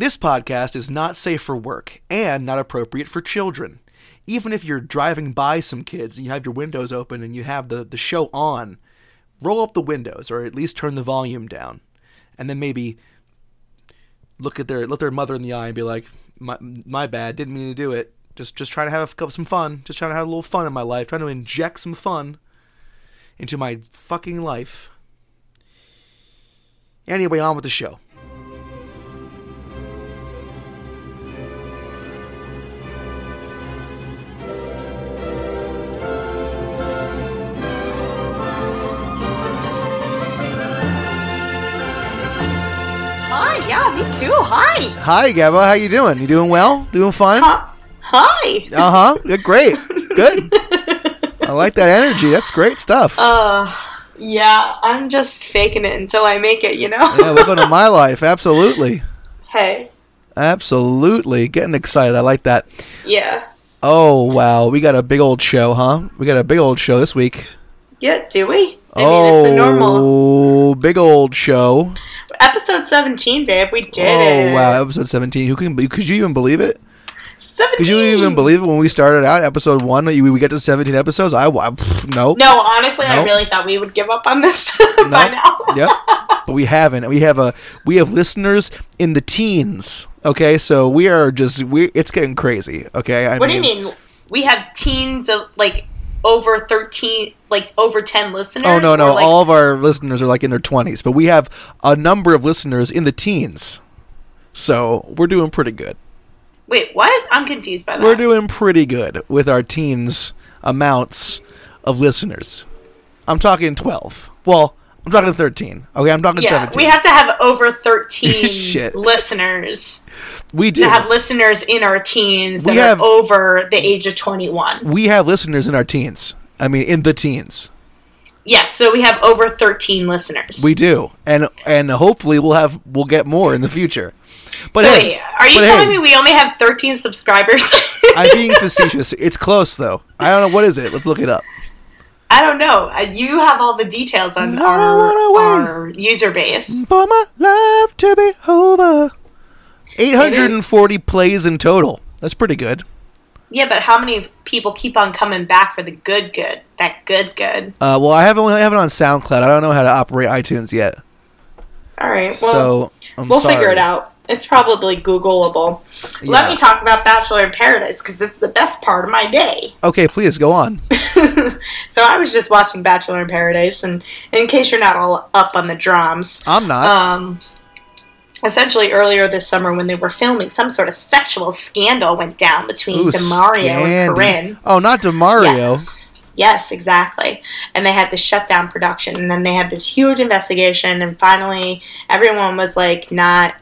This podcast is not safe for work and not appropriate for children. Even if you're driving by some kids and you have your windows open and you have the, the show on, roll up the windows or at least turn the volume down. And then maybe look at their look their mother in the eye and be like, "My my bad, didn't mean to do it. Just just trying to have some fun. Just trying to have a little fun in my life. Trying to inject some fun into my fucking life." Anyway, on with the show. Hi, too. Hi. Hi, Gabba. How you doing? You doing well? Doing fine? Huh? Hi. Uh huh. Good. Great. Good. I like that energy. That's great stuff. Uh, yeah, I'm just faking it until I make it, you know? yeah, living in my life. Absolutely. hey. Absolutely. Getting excited. I like that. Yeah. Oh wow, we got a big old show, huh? We got a big old show this week. Yeah, do we? I oh, mean, it's a normal. big old show. Episode 17, babe. We did it. oh it. wow, episode seventeen. Who can? Could you even believe it? 17. Could you even believe it when we started out episode one? We, we get to seventeen episodes. I, I pff, no. No, honestly, I really thought we would give up on this by now. yep. But we haven't. We have a we have listeners in the teens. Okay, so we are just we. It's getting crazy. Okay, I What do you mean? We have teens of, like, over 13, like, over 10 listeners? Oh no, no! Like, All of our listeners are like in their twenties, but we have a number of listeners in the teens. So we're doing pretty good. Wait, what? I'm confused by that. We're doing pretty good with our teens amounts of listeners. I'm talking twelve. Well, I'm talking thirteen. Okay, I'm talking yeah, seventeen. we have to have over 13 listeners we do. to have listeners in our teens that We have- are over the age of 21. we have listeners in our teens. I mean, in the teens. Yes, so we have over 13 listeners. We do, and and hopefully we'll have we'll get more in the future. But so hey, are you telling hey, me we only have 13 subscribers? I'm being facetious. It's close though. I don't know what is it. Let's look it up. I don't know. Uh, You have all the details on I our, our user base. For my love to be over. 840 plays in total. That's pretty good. Yeah, but how many people keep on coming back for the good good? That good good. Uh, well, I haven't I have it on SoundCloud. I don't know how to operate iTunes yet. All right, well, so I'm we'll sorry. figure it out. It's probably Googleable. Let me talk about Bachelor in Paradise because it's the best part of my day. Okay, please go on. so I was just watching Bachelor in Paradise, and in case you're not all up on the drums, I'm not. um, essentially earlier this summer when they were filming, some sort of sexual scandal went down between Ooh, Demario and Scandy. Corinne. Oh, not Demario. Yes, exactly. And they had to shut down production, and then they had this huge investigation, and finally everyone was like not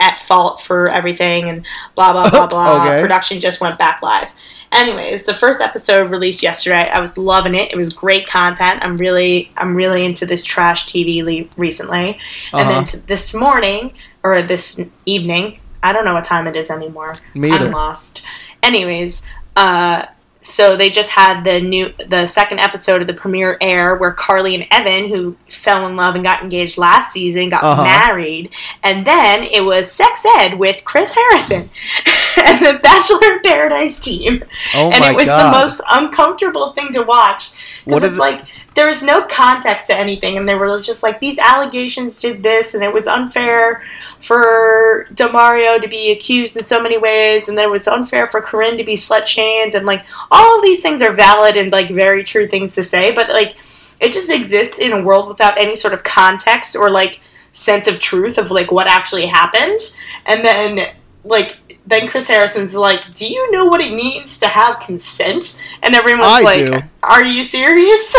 at fault for everything, and blah blah blah blah. Okay. Production just went back live. Anyways, the first episode released yesterday. I was loving it. It was great content. I'm really, I'm really into this trash TV le- recently. And Uh-huh. then t- this morning or this evening, I don't know what time it is anymore. Me either. I'm lost. Anyways, uh, so they just had the new, the second episode of the premiere air where Carly and Evan, who fell in love and got engaged last season, got Uh-huh. married, and then it was sex ed with Chris Harrison and the Bachelor in Paradise team Oh and it was god. the most uncomfortable thing to watch because it's it- like there was no context to anything and they were just like these allegations did this and it was unfair for Demario to be accused in so many ways and then it was unfair for Corinne to be slut shamed and like all of these things are valid and like very true things to say but like it just exists in a world without any sort of context or like sense of truth of like what actually happened and then like then Chris Harrison's like, "Do you know what it means to have consent?" And everyone's I like, do. "Are you serious?"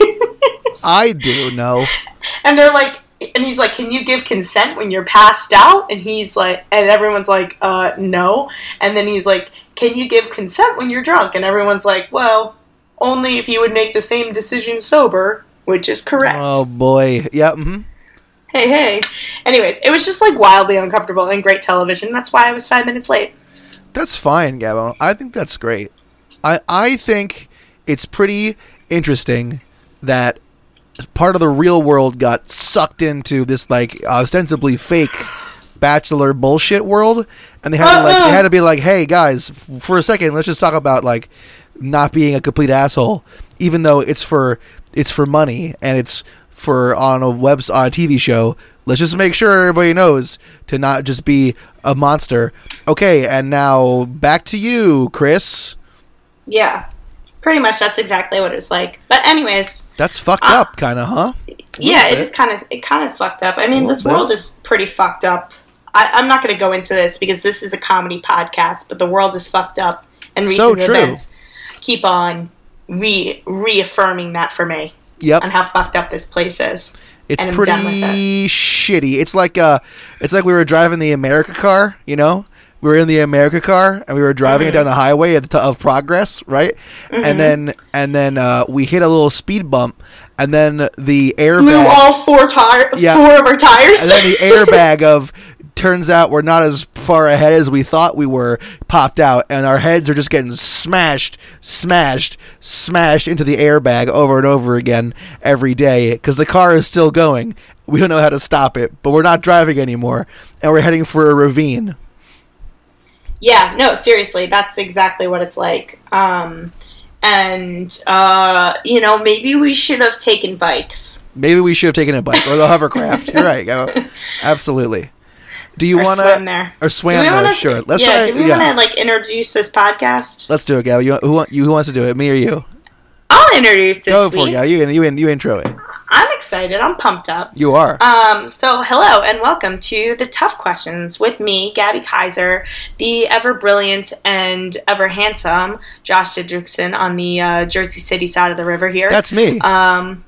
I do know. and they're like, and he's like, "Can you give consent when you're passed out?" And he's like, and everyone's like, "Uh, no." And then he's like, "Can you give consent when you're drunk?" And everyone's like, "Well, only if you would make the same decision sober." Which is correct. Oh boy. Yeah. hmm Hey, hey. Anyways, it was just like wildly uncomfortable and great television. That's why I was five minutes late. That's fine, Gabo. I think that's great. I I think it's pretty interesting that part of the real world got sucked into this like ostensibly fake bachelor bullshit world, and they had to like they had to be like, hey guys, f- for a second, let's just talk about like not being a complete asshole, even though it's for it's for money and it's for on a web on a TV show. Let's just make sure everybody knows to not just be a monster. Okay, and now back to you, Chris. Yeah. Pretty much that's exactly what it was like. But anyways, That's fucked Ah. up, kind of, huh? yeah, it bit. is kind of it kind of fucked up. I mean, this bit. world is pretty fucked up. I, I'm not going to go into this because this is a comedy podcast, but the world is fucked up, and So recent true. events keep on re reaffirming that for me Yep. and how fucked up this place is. It's and I'm done with pretty shitty. It's like uh it's like we were driving the America car, you know? We were in the America car and we were driving it Mm-hmm. down the highway of, of progress, right? And then and then uh, we hit a little speed bump and then the Blew all four tire, Yeah. four of our tires. and then the airbag of turns out we're not as far ahead as we thought we were popped out and our heads are just getting smashed smashed smashed into the airbag over and over again every day because the car is still going we don't know how to stop it but we're not driving anymore and we're heading for a ravine Yeah, no, seriously, that's exactly what it's like. Um, and uh, you know, maybe we should have taken bikes maybe we should have taken a bike or the hovercraft you're right Go. absolutely do you want swim to there. or we there wanna- sure let's yeah, try do we yeah want to like introduce this podcast? let's do it gal you, who, who wants to do it me or you I'll introduce this go for it gal you, you, you intro it I'm excited. I'm pumped up. you are Um, so hello and welcome to the tough questions with me, Gabby Kaiser, the ever brilliant and ever handsome Josh Didrikson on the uh, Jersey City side of the river here. that's me Um,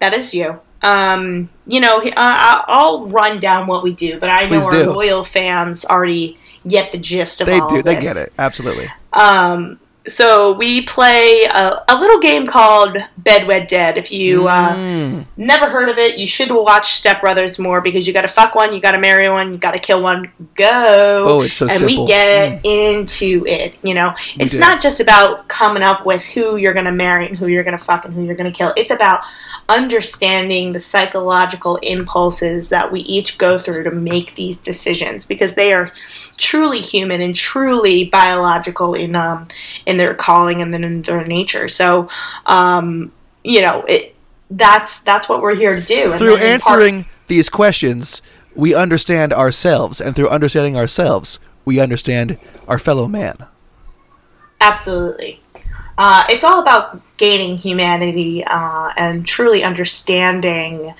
that is you. Um, you know, uh, I- I'll run down what we do, but I know Please our do. loyal fans already get the gist of They all do. of They this. get it. Absolutely. Um, so we play a, a little game called Bedwed Dead. If you uh, Mm. never heard of it, you should watch Step Brothers more because you got to fuck one, you got to marry one, you got to kill one. Go. Oh, it's so and simple. we get into it. You know, it's not just about coming up with who you're going to marry and who you're going to fuck and who you're going to kill. It's about understanding the psychological impulses that we each go through to make these decisions because they are truly human and truly biological in um in their calling and then in their nature. So, um, you know, it that's that's what we're here to do. And Through in part- answering these questions, we understand ourselves, and through understanding ourselves, we understand our fellow man. Absolutely. Uh, it's all about gaining humanity uh, and truly understanding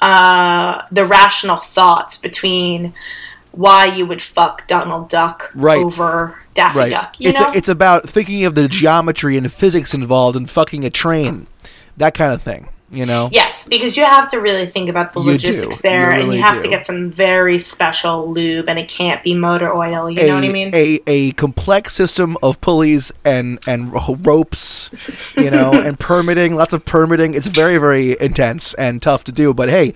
uh, the rational thoughts between why you would fuck Donald Duck Right. over Daffy Right. Duck. You it's know? it's about thinking of the geometry and physics involved in fucking a train, that kind of thing. You know. Yes, because you have to really think about the You logistics do. there, You and you have do. to get some very special lube, and it can't be motor oil. You know what I mean? a, a complex system of pulleys and and ropes, you know, and permitting, lots of permitting. It's very very intense and tough to do. But hey,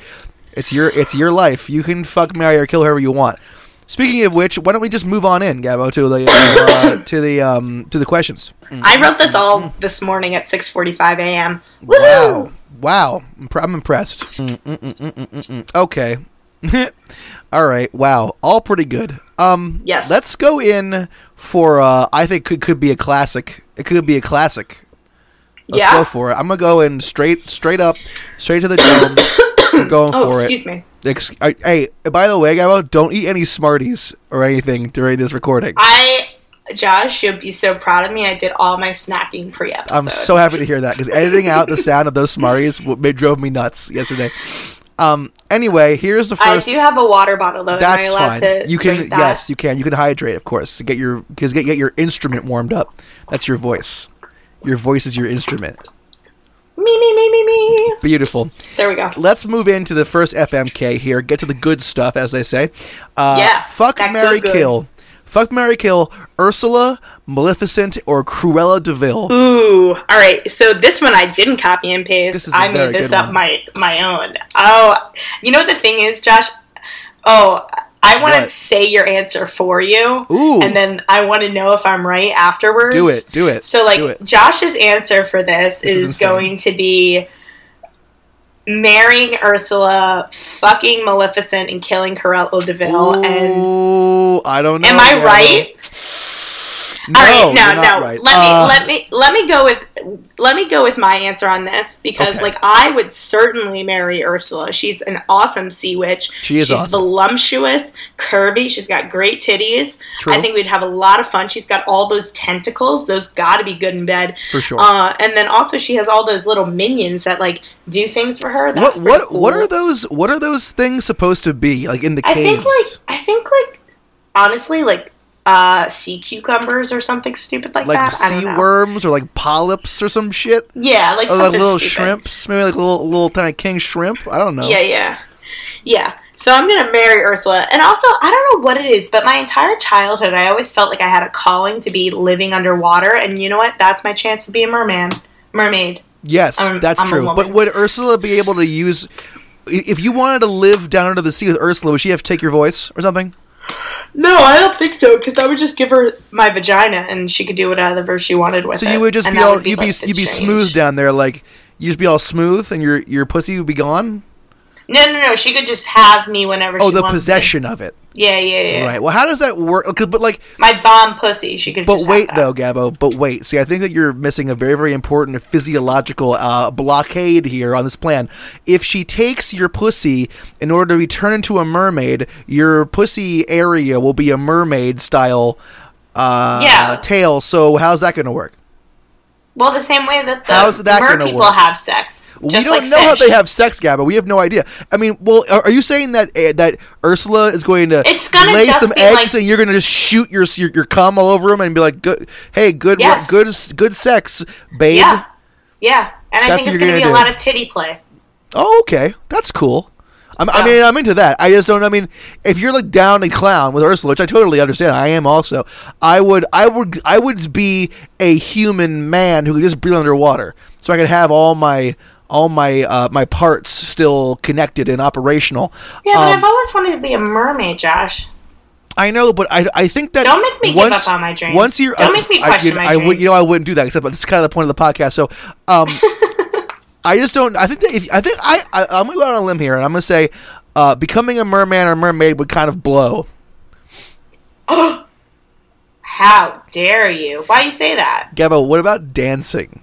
it's your it's your life. You can fuck, marry, or kill whoever you want. Speaking of which, why don't we just move on in, Gabo, to the uh, to the um to the questions? I wrote this all this morning at 6:45 a.m. Wow, wow, I'm, impressed. Mm, mm, mm, mm, mm, mm, mm. Okay, all right. Wow, all pretty good. Um, Yes. Let's go in for. Uh, I think could could be a classic. It could be a classic. Let's Yeah. go for it. I'm gonna go in straight straight up, straight to the dome. Going Oh, for it. excuse me. Hey, by the way, Gabo, don't eat any Smarties or anything during this recording. I, Josh, you'll be so proud of me. I did all my snacking pre-episode. I'm so happy to hear that because editing out the sound of those Smarties w- drove me nuts yesterday. Um. Anyway, here's the first. I do have a water bottle though. That's Am I allowed fine. You can yes, you can. You can hydrate, of course, to get your because get get your instrument warmed up. That's your voice. Your voice is your instrument. Me, me, me, me, me. Beautiful. There we go. Let's move into the first FMK here. Get to the good stuff, as they say. Uh, Yeah, Fuck, marry, good, good. kill. Fuck, marry, kill. Ursula, Maleficent, or Cruella de Vil. Ooh, all right. So this one I didn't copy and paste. This is a I very made this good up one. my my own. Oh, you know what the thing is, Josh? Oh, I want to say your answer for you, Ooh. and then I want to know if I'm right afterwards. Do it. Do it. So, like, it. Josh's answer for this, This is is, going to be marrying Ursula, fucking Maleficent, and killing Cruella de Vil. And I don't know. am I right? No, All right, no, no. right. Let Uh, me let me let me go with let me go with my answer on this because Okay. like I would certainly marry Ursula. She's an awesome sea witch. She is She's awesome. voluptuous, curvy. She's got great titties. True. I think we'd have a lot of fun. She's got all those tentacles. Those got to be good in bed. For sure. Uh, and then also she has all those little minions that like do things for her. That's what what pretty what are those what are those things supposed to be like in the I caves? think like I think like honestly like uh sea cucumbers or something stupid like, like that. Sea worms or like polyps or some shit? Yeah, like Or like something little stupid. shrimps, maybe like little little tiny king shrimp. I don't know. Yeah, yeah, yeah. So I'm gonna marry Ursula, and also I don't know what it is, but my entire childhood I always felt like I had a calling to be living underwater, and you know what? That's my chance to be a merman, mermaid. Yes, I'm- that's I'm true. But would Ursula be able to use? If you wanted to live down under the sea with Ursula, would she have to take your voice or something? No, I don't think so, because I would just give her my vagina, and she could do whatever she wanted with it. So you would just be all would you'd be like, the you'd be change. smooth down there, like you just be all smooth, and your your pussy would be gone. No, no, no. She could just have me whenever. Oh, she the wants me. possession of it, Yeah, yeah, yeah. right? Well, how does that work? But like, My bomb pussy. She could. But wait, though, Gabo. But wait. See, I think that you're missing a very, very important physiological uh, blockade here on this plan. If she takes your pussy in order to be turned into a mermaid, your pussy area will be a mermaid style uh, Yeah. tail. So how's that going to work? Well, the same way that the How's that mer people work? have sex. we don't like know how they have sex, Gabo. We have no idea. I mean, well, are, are you saying that uh, that Ursula is going to It's gonna lay some eggs like- and you're going to just shoot your, your your cum all over them and be like, good, hey, good, Yes. good, good sex, babe. Yeah, yeah, and I That's think it's going to be gonna a lot of titty play. Oh, okay, that's cool. I'm, I mean, I'm into that. I just don't. I mean, if you're like down and clown with Ursula, which I totally understand, I am also. I would, I would, I would be a human man who could just breathe underwater, so I could have all my all my uh, my parts still connected and operational. Yeah, but Um, I've always wanted to be a mermaid, Josh. I know, but I, I think that Don't make me give once, up on my dreams. Once you're, Don't uh, make me I- question you, my I would, you know. I wouldn't do that. Except that's kind of the point of the podcast. So, um, I just don't. I think that if I think I, I I'm gonna go out on a limb here, and I'm gonna say, uh, becoming a merman or mermaid would kind of blow. How dare you? Why you say that? Gabo, what about dancing?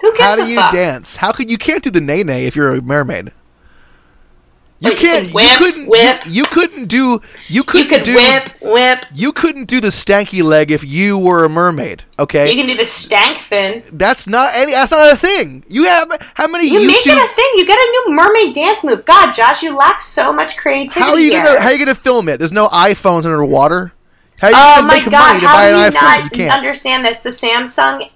Who gives How do you fuck? dance? How could you can't do the nay nay if you're a mermaid? You can't. can whip, you couldn't. whip. You, you couldn't do. You You couldn't could do. whip, whip. You couldn't do the stanky leg if you were a mermaid. Okay. You can do the stank fin. That's not any. That's not a thing. You have how many You make it a thing. You get a new mermaid dance move. God, Josh, you lack so much creativity. How are you here. gonna How are you gonna film it? There's no iPhones underwater. How are you Oh gonna my make god, money to how buy do an you iPhone? not you can't. understand this? The Samsung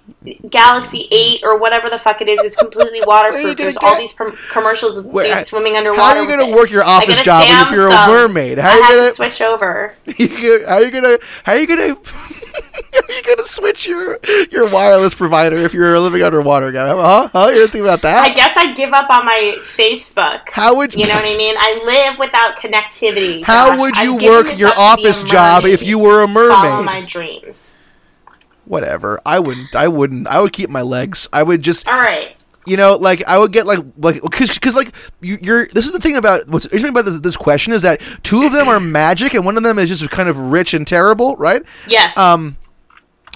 Galaxy 8 or whatever the fuck it is is completely waterproof. There's all these prom- commercials of Wait, dudes swimming underwater. How are you gonna work your office job if you're a mermaid? How are you gonna? to switch over. you how are you gonna? How are you gonna? Are you gonna switch your your wireless provider if you're living underwater, guy? Huh? Huh? You think about that? I guess I'd give up on my Facebook. how would You You know what I mean? I live without connectivity. How Josh. would I've you work your up to be a office job if you were a mermaid? follow my dreams? Whatever. I wouldn't. I wouldn't. I would keep my legs. I would just. All right. you know like i would get like like because cause, like you, you're this is the thing about what's interesting about this, this question is that two of them are magic and one of them is just kind of rich and terrible right Yes. um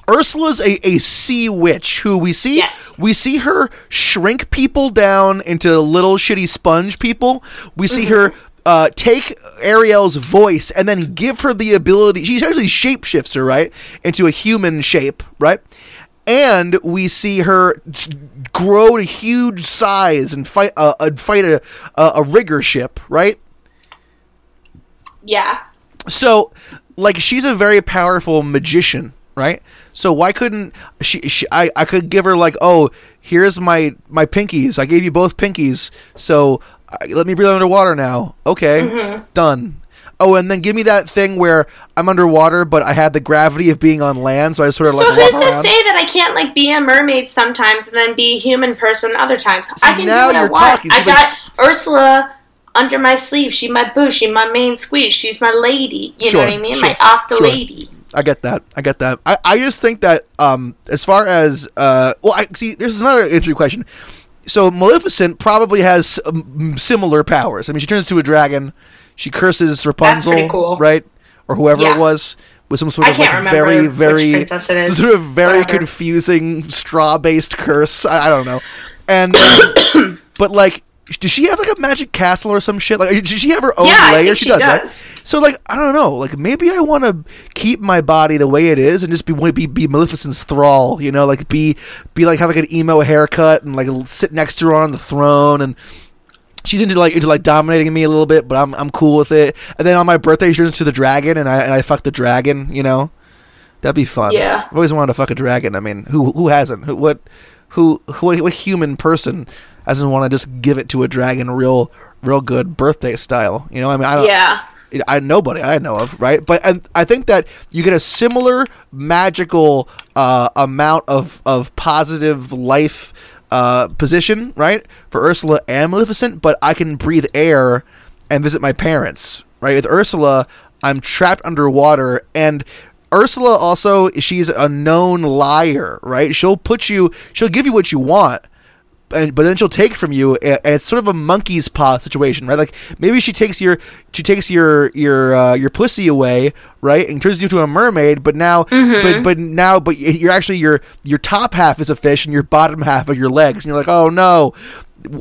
Ursula's a, a sea witch who we see Yes. we see her shrink people down into little shitty sponge people. We see her uh, take Ariel's voice and then give her the ability. She actually shapeshifts her right into a human shape, right? And we see her grow to huge size and fight uh, uh, fight a, a a rigger ship, right? yeah. so like she's a very powerful magician right so why couldn't she, she I, I could give her like oh here's my my pinkies i gave you both pinkies so let me breathe underwater now okay Mm-hmm. done oh and then give me that thing where i'm underwater but i had the gravity of being on land so i sort of like. So who's to around say that I can't like be a mermaid sometimes and then be a human person other times? I can do what I want. talking. I So got Ursula under my sleeve. She my boo. She my main squeeze. She's my lady. You Sure, know what I mean? sure, my octa sure. lady. I get that. I get that. I, I just think that um as far as uh well I see this is another interesting question. So Maleficent probably has um, similar powers. I mean, she turns into a dragon. She curses Rapunzel, pretty cool. right, or whoever Yeah. it was, with some sort I of like very, very, princess it is. some sort of very Whatever. confusing straw-based curse. I, I don't know, and but like. Does she have like a magic castle or some shit? Like, does she have her own Yeah, lair? think she right? does. So, like, I don't know. Like, maybe I want to keep my body the way it is and just be be be Maleficent's thrall. You know, like be be like have like an emo haircut and like sit next to her on the throne and she's into like into like dominating me a little bit, but I'm I'm cool with it. And then on my birthday, she turns to the dragon, and I and I fuck the dragon. You know, that'd be fun. Yeah. I've always wanted to fuck a dragon. I mean, who who hasn't? Who what who who what human person hasn't want to just give it to a dragon real real good birthday style? You know, I mean, I don't. Yeah. I nobody I know of, right? But and I think that you get a similar magical uh, amount of of positive life uh, position, right, for Ursula and Maleficent. But I can breathe air and visit my parents, right? With Ursula, I'm trapped underwater and. Ursula also she's a known liar, right? She'll put you she'll give you what you want, and, but then she'll take from you and it's sort of a monkey's paw situation right? Like maybe she takes your she takes your your uh, your pussy away right and turns you into a mermaid but now but but now but you're actually your your top half is a fish and your bottom half are your legs and you're like oh no.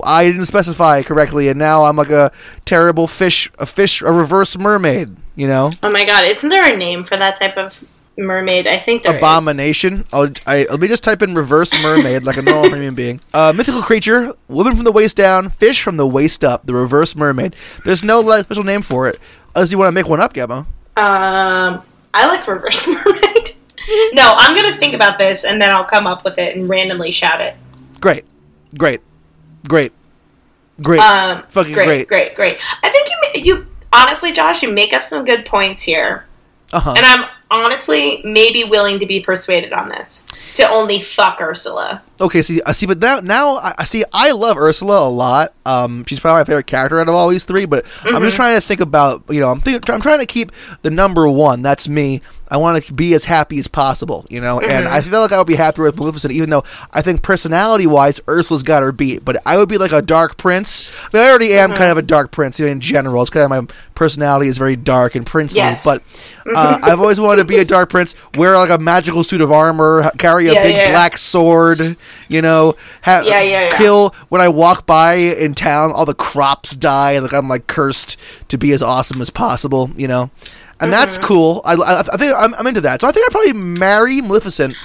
I didn't specify correctly and now I'm like a terrible fish a fish a reverse mermaid you know? Oh my god, isn't there a name for that type of mermaid? I think there is. abomination. I'll, I, let me just type in reverse mermaid like a normal human being. Uh, mythical creature, woman from the waist down, fish from the waist up, the reverse mermaid. There's no like, special name for it. Unless you want to make one up, Gabbo. Um, I like reverse mermaid. no, I'm gonna think about this and then I'll come up with it and randomly shout it. Great. Great. Great. Great. Um, Fucking great, great. great, great. I think you you honestly, Josh, you make up some good points here, Uh-huh. and I'm honestly maybe willing to be persuaded on this to only fuck Ursula. Okay, see, I see, but now, now I see. I love Ursula a lot. Um, she's probably my favorite character out of all these three. But I'm just mm-hmm. trying to think about, you know, I'm think, I'm trying to keep the number one. That's me. I want to be as happy as possible, you know. And mm-hmm. I feel like I would be happier with Maleficent, even though I think personality-wise, Ursula's got her beat. But I would be like a dark prince. I, mean, I already am kind mm-hmm. of a dark prince, you know, in general. It's kind of my personality is very dark and princely. Yes. But uh, I've always wanted to be a dark prince, wear like a magical suit of armor, carry a Yeah, big yeah. black sword, you know, ha- Yeah, yeah, yeah. kill when I walk by in town, all the crops die, like I'm like cursed to be as awesome as possible, you know, and that's Mm-hmm. cool. I, I, I think I'm, I'm into that, so I think I'd probably marry Maleficent.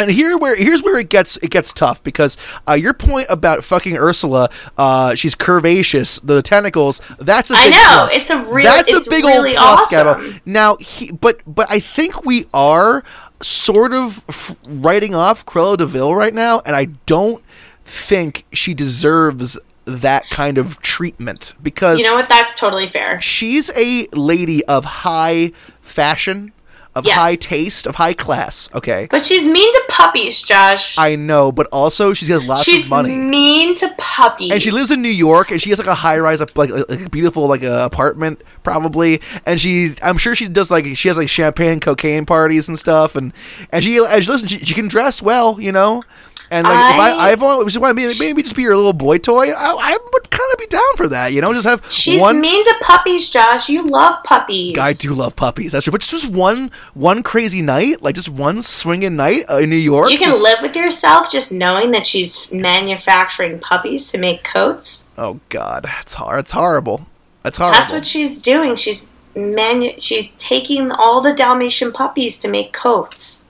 And here where here's where it gets it gets tough because uh, your point about fucking Ursula, uh, she's curvaceous, the tentacles. That's a big I know, plus. it's a real- that's it's a big really old plus, awesome. Gabbo. Now, he, but but I think we are sort of f- writing off Cruella de Vil right now, and I don't think she deserves that kind of treatment because You know what? That's totally fair. she's a lady of high fashion, of Yes. high taste, of high class. Okay, But she's mean to puppies, Josh. I know, but also she has lots she's of money. She's mean to puppies. and she lives in New York, and she has like a high rise, like, like a beautiful like uh, apartment probably. And she's, I'm sure she does like she has like champagne and cocaine parties and stuff. And and she, and she listen, she, she can dress well, you know. And like if I, I- I've only just want maybe, maybe just be your little boy toy, I, I would kind of be down for that, you know. Just have She's one. mean to puppies, Josh. You love puppies. I do love puppies. That's true, but just one one crazy night, like just one swinging night uh, in New York. You can just- live with yourself just knowing that she's manufacturing puppies to make coats. Oh God, that's hard. It's horrible. That's horrible. That's what she's doing. She's manu- she's taking all the Dalmatian puppies to make coats.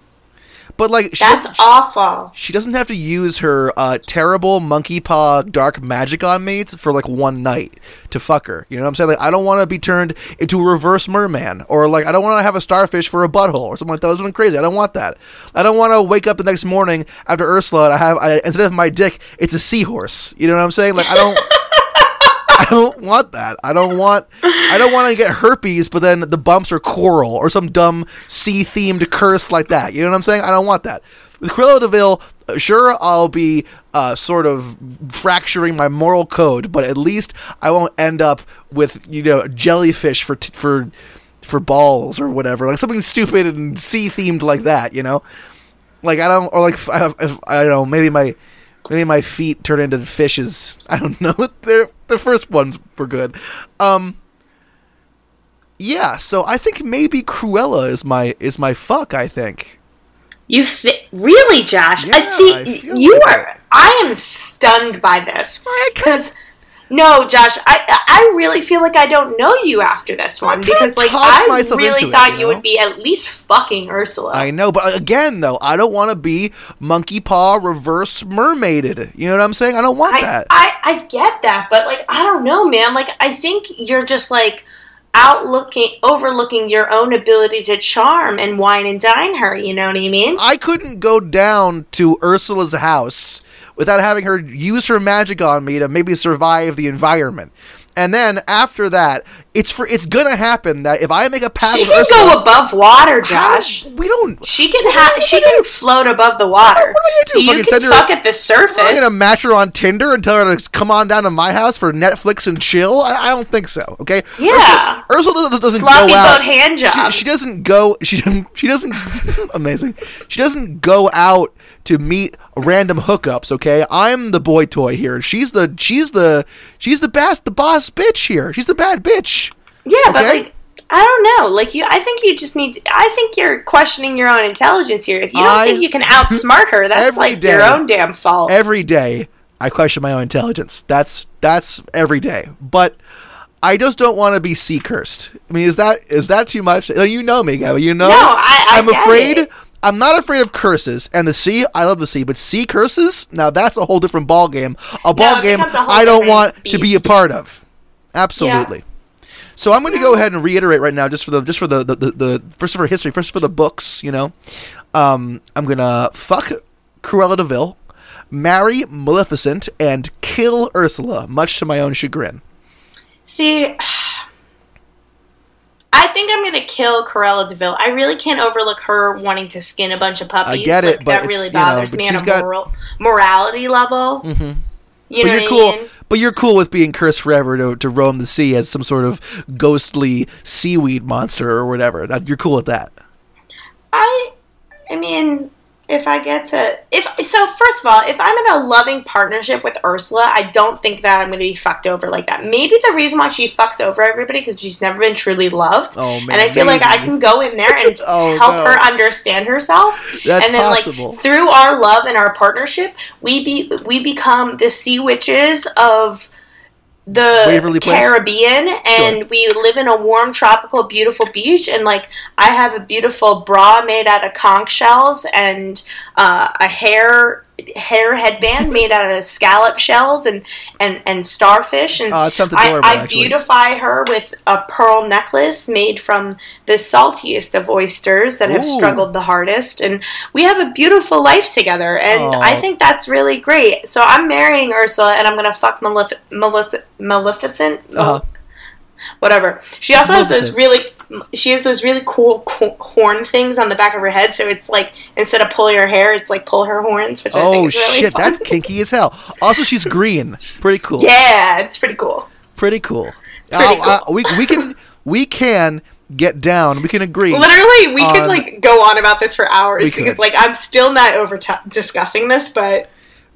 But like she That's awful. she doesn't have to use her uh, terrible monkey paw dark magic on me for like one night to fuck her. You know what I'm saying? Like I don't want to be turned into a reverse merman or like I don't want to have a starfish for a butthole or something like that. That's something crazy. I don't want that. I don't want to wake up the next morning after Ursula and I have I, instead of my dick, it's a seahorse. You know what I'm saying? Like I don't. I don't want that. I don't want. I don't want to get herpes, but then the bumps are coral or some dumb sea themed curse like that. You know what I'm saying? I don't want that. With Cruella de Vil, uh, sure, I'll be uh, sort of fracturing my moral code, but at least I won't end up with you know jellyfish for t- for for balls or whatever, like something stupid and sea themed like that. You know, like I don't or like if, if, I don't know maybe my Maybe my feet turn into fishes. I don't know. They're, the first ones were good. Um, yeah, so I think maybe Cruella is my is my fuck. I think. You fi- really, Josh? Yeah, I I see. feel You like are. I am stunned by this I because. No, Josh, I I really feel like I don't know you after this one because like I really into it, thought you you, would be at least fucking Ursula. I know, but uh, again, though, I don't want to be monkey paw reverse mermaided. You know what I'm saying? I don't want I, that. I I get that, but like I don't know, man. Like I think you're just like outlooking, overlooking your own ability to charm and wine and dine her. You know what I mean? I couldn't go down to Ursula's house without having her use her magic on me to maybe survive the environment. And then after that, it's for it's gonna happen that if I make a pact She can Ursula, go above water, how- Josh. we don't. She can have. She can float above the water. What am I gonna do? So you can send her- fuck at the surface. I'm gonna match her on Tinder and tell her to come on down to my house for Netflix and chill. I, I don't think so. Okay. Yeah. Ursula, Ursula doesn't Sloppy go out. boat hand She, she doesn't go. She she doesn't. amazing. She doesn't go out to meet random hookups. Okay, I'm the boy toy here. She's the she's the she's the best the boss bitch here. She's the bad bitch. Yeah, but like. I don't know. Like you, I think you just need. To, I think you're questioning your own intelligence here. If you don't I- think you can outsmart her, that's like day. your own damn fault. Every day, I question my own intelligence. That's that's every day. But. I just don't want to be sea cursed. I mean, is that is that too much? You know me, Gabby. You know. No, I- get afraid. it. I'm not afraid of curses. And the sea, I love the sea, but sea curses, now that's a whole different ball game. A ball it game I don't want to be a part of. Absolutely. So I'm going to go ahead and reiterate right now, just for the just for the the, the, the first for history, first for the books. You know, um, I'm gonna fuck Cruella de Vil, marry Maleficent, and kill Ursula, much to my own chagrin. See, I think I'm gonna kill Cruella de Vil. I really can't overlook her wanting to skin a bunch of puppies. I get it, Like, but that really you know, bothers me on a got- moral morality level. Mm-hmm. You but you're cool. I mean? But you're cool with being cursed forever to, to roam the sea as some sort of ghostly seaweed monster or whatever. You're cool with that. I, I mean, if I get to, if so, first of all, if I'm in a loving partnership with Ursula, I don't think that I'm going to be fucked over like that. Maybe the reason why she fucks over everybody because she's never been truly loved, Oh, man, and I feel like I can go in there and Oh, help no. her understand herself. That's and then, possible. like through our love and our partnership, we be we become the sea witches of the Waverly Place? Caribbean, and Sure. we live in a warm, tropical, beautiful beach. And like, I have a beautiful bra made out of conch shells and uh, a hair hair headband made out of scallop shells and and and starfish. And Oh, sounds I, adorable, I actually. beautify her with a pearl necklace made from the saltiest of oysters that have struggled the hardest. And we have a beautiful life together. And Aw. I think that's really great. So I'm marrying Ursula and I'm to fuck Malef- Malef- Maleficent. Uh-huh. Whatever. She also has Maleficent. really. She has those really cool co- horn things on the back of her head, so it's like instead of pull your hair, it's like pull her horns, which I Oh think is really shit, fun. that's kinky as hell. Also, she's green. Pretty cool. yeah, it's pretty cool. Pretty cool. Pretty Uh, uh, we we can we can get down. We can agree. Literally, we on- could like go on about this for hours could. because like I'm still not over t- discussing this, but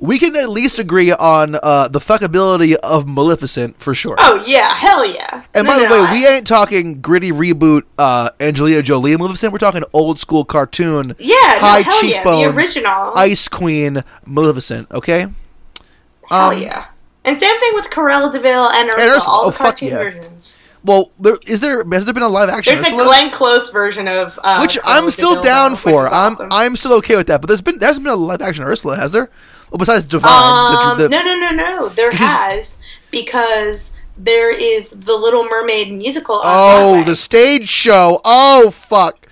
We can at least agree on uh, the fuckability of Maleficent for sure. oh yeah, hell yeah. And No, by the no, way, I- we ain't talking gritty reboot uh, Angelina Jolie Maleficent. We're talking old school cartoon, yeah, high no, hell cheekbones, yeah, the original, Ice Queen Maleficent. Okay. hell um, yeah. And same thing with Cruella de Vil and Ursula, Ursula, all oh, the cartoon yeah. versions. Well, there is there has there been a live action There's Ursula? a Glenn Close version of uh, which Cruella I'm still de Vil, down for. I'm awesome. I'm still okay with that. But there's been there hasn't been a live action Ursula, has there? Well, besides Divine. Um, the, the, no, no, no, no. There Because- has because there is the Little Mermaid musical. Oh, Broadway. the stage show. Oh fuck.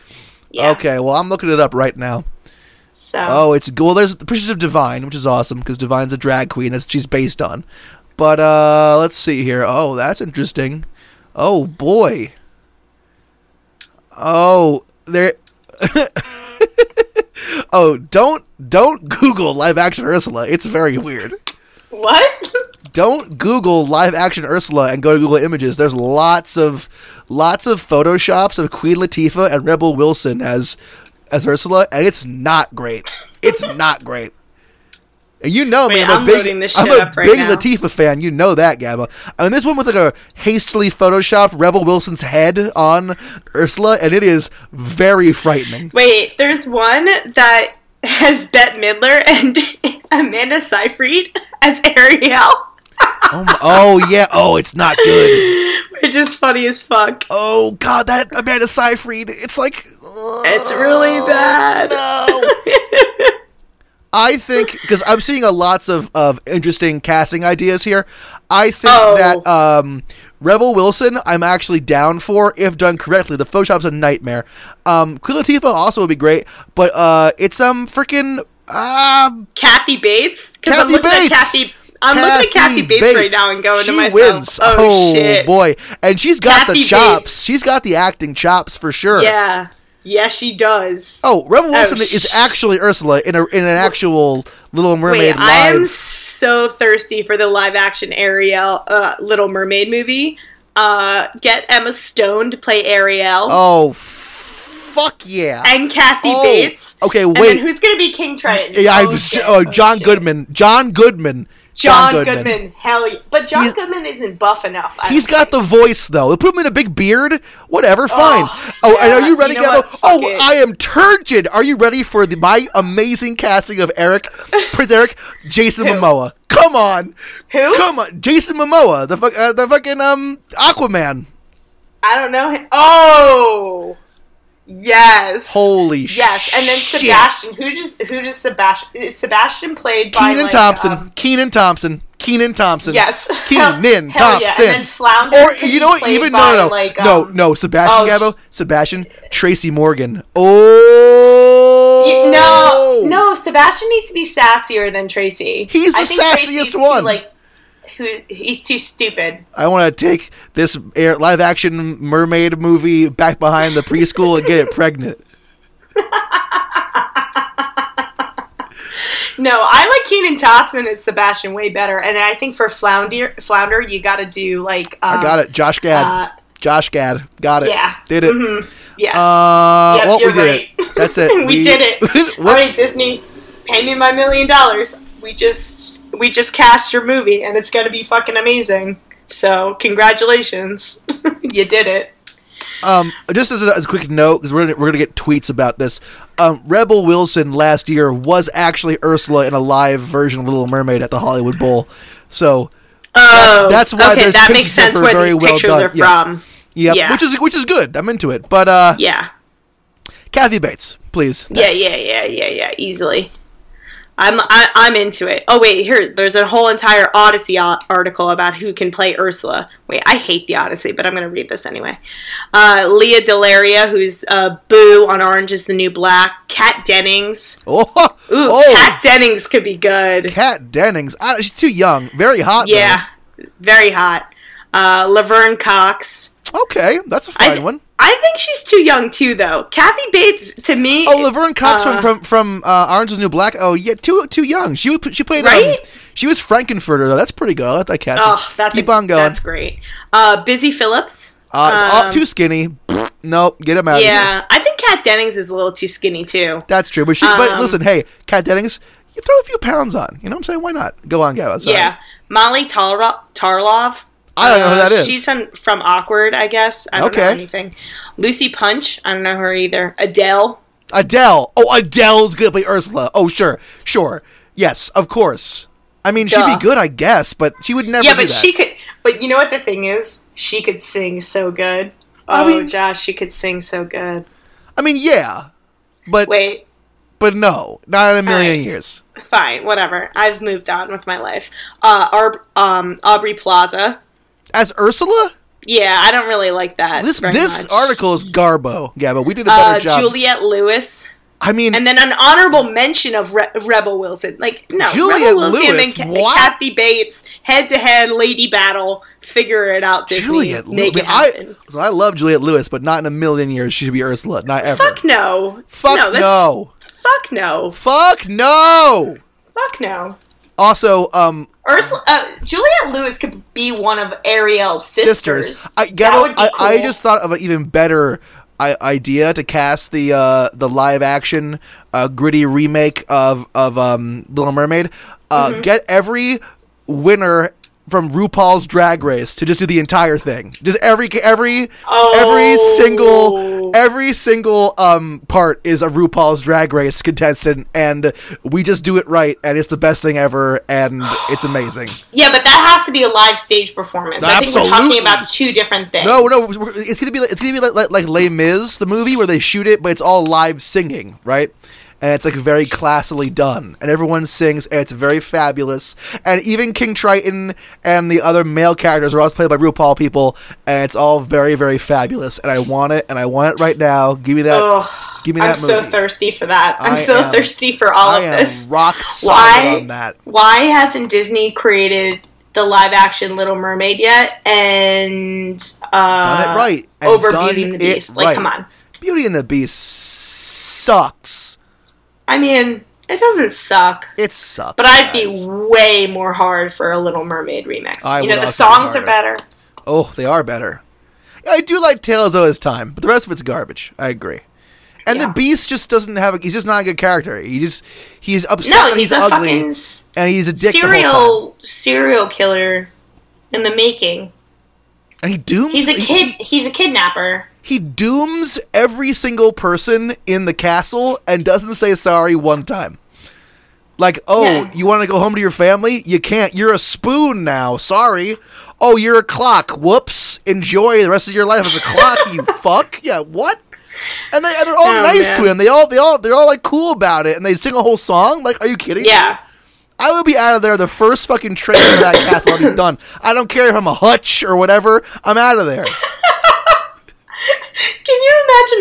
yeah. Okay, well I'm looking it up right now. So Oh, it's well. There's the Princess of Divine, which is awesome because Divine's a drag queen that she's based on. But uh, let's see here. Oh, that's interesting. Oh boy. Oh, there. oh, don't don't Google live action Ursula. It's very weird. what? Don't Google live action Ursula and go to Google Images. There's lots of lots of photoshops of Queen Latifah and Rebel Wilson as as Ursula, and it's not great. It's not great. And you know me, Wait, I'm a I'm big, loading this I'm a right big now. Latifah fan. You know that, Gabba. And this one with like a hastily photoshopped Rebel Wilson's head on Ursula, and it is very frightening. Wait, there's one that has Bette Midler and Amanda Seyfried as Ariel, Oh, my, oh yeah. Oh, it's not good. which is funny as fuck. Oh god, that Amanda Seyfried. It's like It's really oh, bad. no. I think because I'm seeing a lots of, of interesting casting ideas here. I think Oh. that um, Rebel Wilson, I'm actually down for if done correctly. The Photoshop's a nightmare. Um, Queen Latifah also would be great, but uh, it's um freaking um Kathy Bates. 'Cause I'm Kathy Bates. At Kathy, I'm looking at Kathy Bates, right now and going she to myself, wins. oh, shit. boy, and she's got the chops. Bates. She's got the acting chops for sure. Yeah. Yeah, she does. Oh, Rebel Wilson sh- is actually Ursula in a in an actual Little Mermaid Wait, I am so thirsty for the live action Ariel uh, Little Mermaid movie. Uh, get Emma Stone to play Ariel Oh, fuck yeah! and Kathy oh, Bates. Okay, And wait. who's gonna be King Triton? yeah, I oh, was shit. oh, John. Goodman. John Goodman. John, Goodman. Hell yeah. But John He's- Goodman isn't buff enough. I He's got the voice though. They put him in a big beard. Whatever, fine. Oh, Oh, and are you ready, You know? Oh, it. I am turgid. Are you ready for the, my amazing casting of Eric, Prince Eric, Jason? Momoa? Come on, Who? come on, Jason Momoa, the fuck, uh, the fucking um Aquaman. I don't know. him. Oh, yes. Holy Yes, and then shit. Sebastian. Who does who does Sebastian? Is Sebastian played by Kenan like, Thompson. um, Kenan Thompson. Kenan Thompson. yes, Kenan Hell yeah. Thompson. And then Flounder. Or you know what? Even no, by, no, no, like, no, um, no. Sebastian oh, Gabbo. sh- Sebastian Tracy Morgan. Oh You- no, no. Sebastian needs to be sassier than Tracy. He's the sassiest Tracy's too, one. like, who's he's too stupid. I want to take this air, live action mermaid movie back behind the preschool and get it pregnant. No, I like Kenan Thompson and Sebastian way better, and I think for Flounder, Flounder, you got to do like. Um, I got it. Josh Gad. Uh, Josh Gad. Got it. yeah. Did it. mhm, Yes. Uh, Yep, well, we did right. it. That's it. we, did it. All right. Disney, pay me my million dollars. We just we just cast your movie, and it's gonna be fucking amazing. So congratulations, you did it. Um, just as a, as a quick note, because we're gonna, we're gonna get tweets about this. Um, Rebel Wilson last year was actually Ursula in a live version of Little Mermaid at the Hollywood Bowl. So Oh, that's why okay, there's that makes sense where very these well pictures done. are Yes. from. yeah, Yeah. which is which is good. I'm into it. But uh, Yeah, Kathy Bates, please. yeah, yeah, yeah, yeah, yeah. Easily. I'm I, I'm into it. Oh wait, here there's a whole entire Odyssey article about who can play Ursula. Wait, I hate the Odyssey, but I'm gonna read this anyway. Uh, Lea DeLaria, who's uh, Boo on Orange Is the New Black. Kat Dennings. Oh, Ooh, oh, Kat Dennings could be good. Kat Dennings. I, she's too young. Very hot. though. Yeah, very hot. Uh, Laverne Cox. Okay, that's a fine th- one. I think she's too young too, though. Kathy Bates, to me, Oh, Laverne Cox uh, from from from uh, Orange Is the New Black. Oh, yeah, too too young. She she played. Um, Right? she was Frank-N-Furter though. That's pretty good. I like that casting. Oh, that's Keep a- on going. That's great. Uh, Busy Phillips. Uh, it's all- Um, too skinny. nope, get him out. Of here. Yeah, I think Kat Dennings is a little too skinny too. That's true. But she. but Um, listen, hey, Kat Dennings, you throw a few pounds on. You know what I'm saying? Why not? Go on. Sorry. Yeah, Molly Tarlo- Tarlov. I don't know who Uh, that is. She's on, from Awkward, I guess. I don't know anything. Lucy Punch. I don't know her either. Adele. Adele. Oh, Adele's gonna play Ursula. Oh, sure, sure. Yes, of course. I mean, she'd be good, I guess, but she would never. Yeah, but she could. But you know what the thing is? She could sing so good. I Oh, mean- Josh, she could sing so good. I mean, yeah, but Wait, but no, not in a million right. years. fine, whatever. I've moved on with my life. Uh, Ar- um, Aubrey Plaza. As Ursula, Yeah, I don't really like that. this this much. article is Garbo. Gabba, we did a better Uh, job. Juliette Lewis, I mean, and then an honorable mention of Re- Rebel Wilson. Like no, Juliette Rebel Wilson Lewis, and Ca-? Kathy Bates, head to head, lady battle. Figure it out, Disney. Juliette Lewis. I, listen, I love Juliette Lewis, but not in a million years she should be Ursula. Not ever. Fuck no. Fuck no. no. Fuck no. Fuck no. Fuck no. Also, um, Ursula, uh, Juliette Lewis could be one of Ariel's sisters. sisters. I, That Gabba, would be I, I just thought of an even better I- idea to cast the uh, the live action uh, gritty remake of of um, Little Mermaid. Uh, Mm-hmm. Get every winner from RuPaul's Drag Race to just do the entire thing. Just every every every Oh. single every single um part is a RuPaul's Drag Race contestant, and we just do it right, and it's the best thing ever, and it's amazing. Yeah, but that has to be a live stage performance. I think we're talking about two different things. No, no, it's gonna be like, it's gonna be like, like like Les Mis, the movie where they shoot it, but it's all live singing, right? And it's like very classily done, and everyone sings, and it's very fabulous. And even King Triton and the other male characters are all played by RuPaul people, and it's all very, very fabulous. And I want it, and I want it right now. Give me that. Ugh, give me that I'm so thirsty for that. I'm I so am- thirsty for all I of this. rock solid Why? on that. Why hasn't Disney created the live action Little Mermaid yet and uh, Done it right. and over Beauty and the Beast? Like, right. come on. Beauty and the Beast sucks. I mean, it doesn't suck. It sucks. But I'd guys. be way more hard for a Little Mermaid remix. I you know, the songs are better. Oh, they are better. I do like Tales of His Time, but the rest of it's garbage. I agree. And the Beast just doesn't have. A, he's just not a good character. He just he's upset No, he's, he's, a ugly, fucking and he's a dick the whole time. serial serial killer in the making. And he dooms. He's a kid. He, He's a kidnapper. He dooms every single person in the castle and doesn't say sorry one time. Like, oh, Yeah. you want to go home to your family? You can't. You're a spoon now. Sorry. Oh, you're a clock. Whoops. Enjoy the rest of your life as a clock. You fuck. Yeah. What? And they and they're all Oh, nice man. to him. They all they all they're all like cool about it, and they sing a whole song. Like, are you kidding? me? Yeah. I would be out of there the first fucking train to that castle. I'll be done. I don't care if I'm a hutch or whatever. I'm out of there.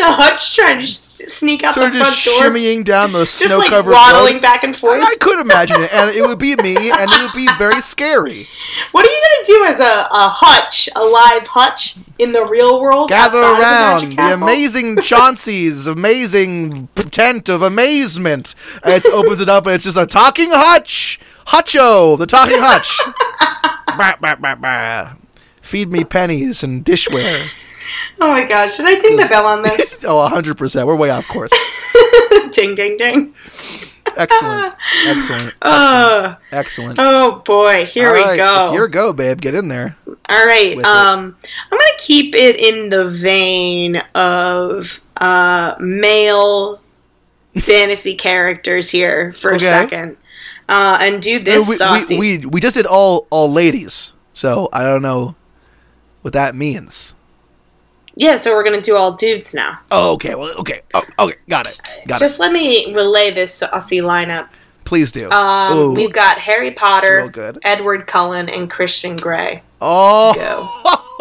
A hutch trying to sneak out Sort of the front just door, shimmying down the just like snow-covered waddling road. back and forth? I could imagine it, and it would be me, and it would be very scary. What are you gonna do as a, a hutch, a live hutch in the real world? Gather the around Magic the amazing Chauncey's amazing tent of amazement. It opens it up, and it's just a talking hutch, hutcho, the talking hutch. bah, bah, bah, bah. Feed me pennies and dishware. Oh my god, should I ding the bell on this? Oh, 100%. We're way off course. ding, ding, ding. Excellent. Excellent. Oh, Excellent. oh boy, here All we right, go. It's your go, babe. Get in there. All right. with it. Um, I'm gonna keep it in the vein of uh, male fantasy characters here for Okay. a second, uh, and do this we, saucy. we, we, we just did all all ladies, so I don't know what that means. Yeah, so we're gonna do all dudes now. Oh, okay. Well, okay. Oh, okay. Got it. Got Just let me relay this saucy lineup. Please do. Um, Ooh. we've got Harry real Potter, good. Edward Cullen, and Christian Grey. oh. Go.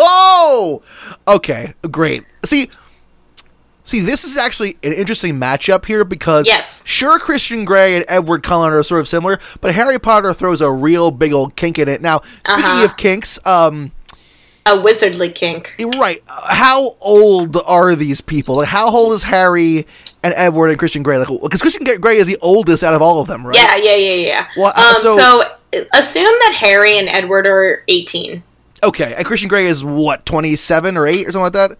Oh. Okay. Great. See. See, this is actually an interesting matchup here because Yes. sure Christian Grey and Edward Cullen are sort of similar, but Harry Potter throws a real big old kink in it. Now, speaking Uh-huh. of kinks, um, A wizardly kink. Right. How old are these people? Like, how old is Harry and Edward and Christian Grey? Like, because Christian Grey is the oldest out of all of them, right? Yeah, yeah, yeah, yeah. Well, uh, um, so- so, assume that Harry and Edward are 18. Okay. And Christian Grey is what, twenty-seven or eight or something like that?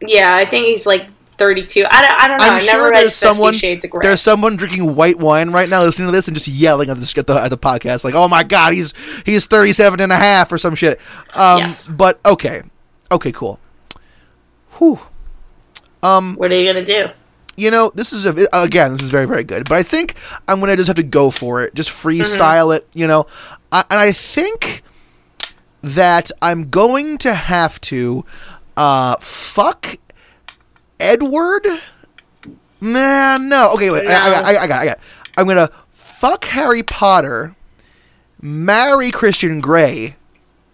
Yeah, I think he's like 32. I don't, I don't know. I'm I've sure never read there's Fifty someone Shades of Grey. there's someone drinking white wine right now listening to this and just yelling at, this, at, the, at the podcast like, "Oh my god, he's he's 37 and a half or some shit." Um Yes. but okay. Okay, cool. Whew. Um what are you going to do? you know, this is a, again, this is very, very good. But I think I'm gonna just have to go for it, just Mm-hmm. freestyle it. You know, I, and I think that I'm going to have to uh, fuck Edward. Nah, no. Okay, wait. I, I, I, I got, I got. I'm gonna fuck Harry Potter, marry Christian Grey,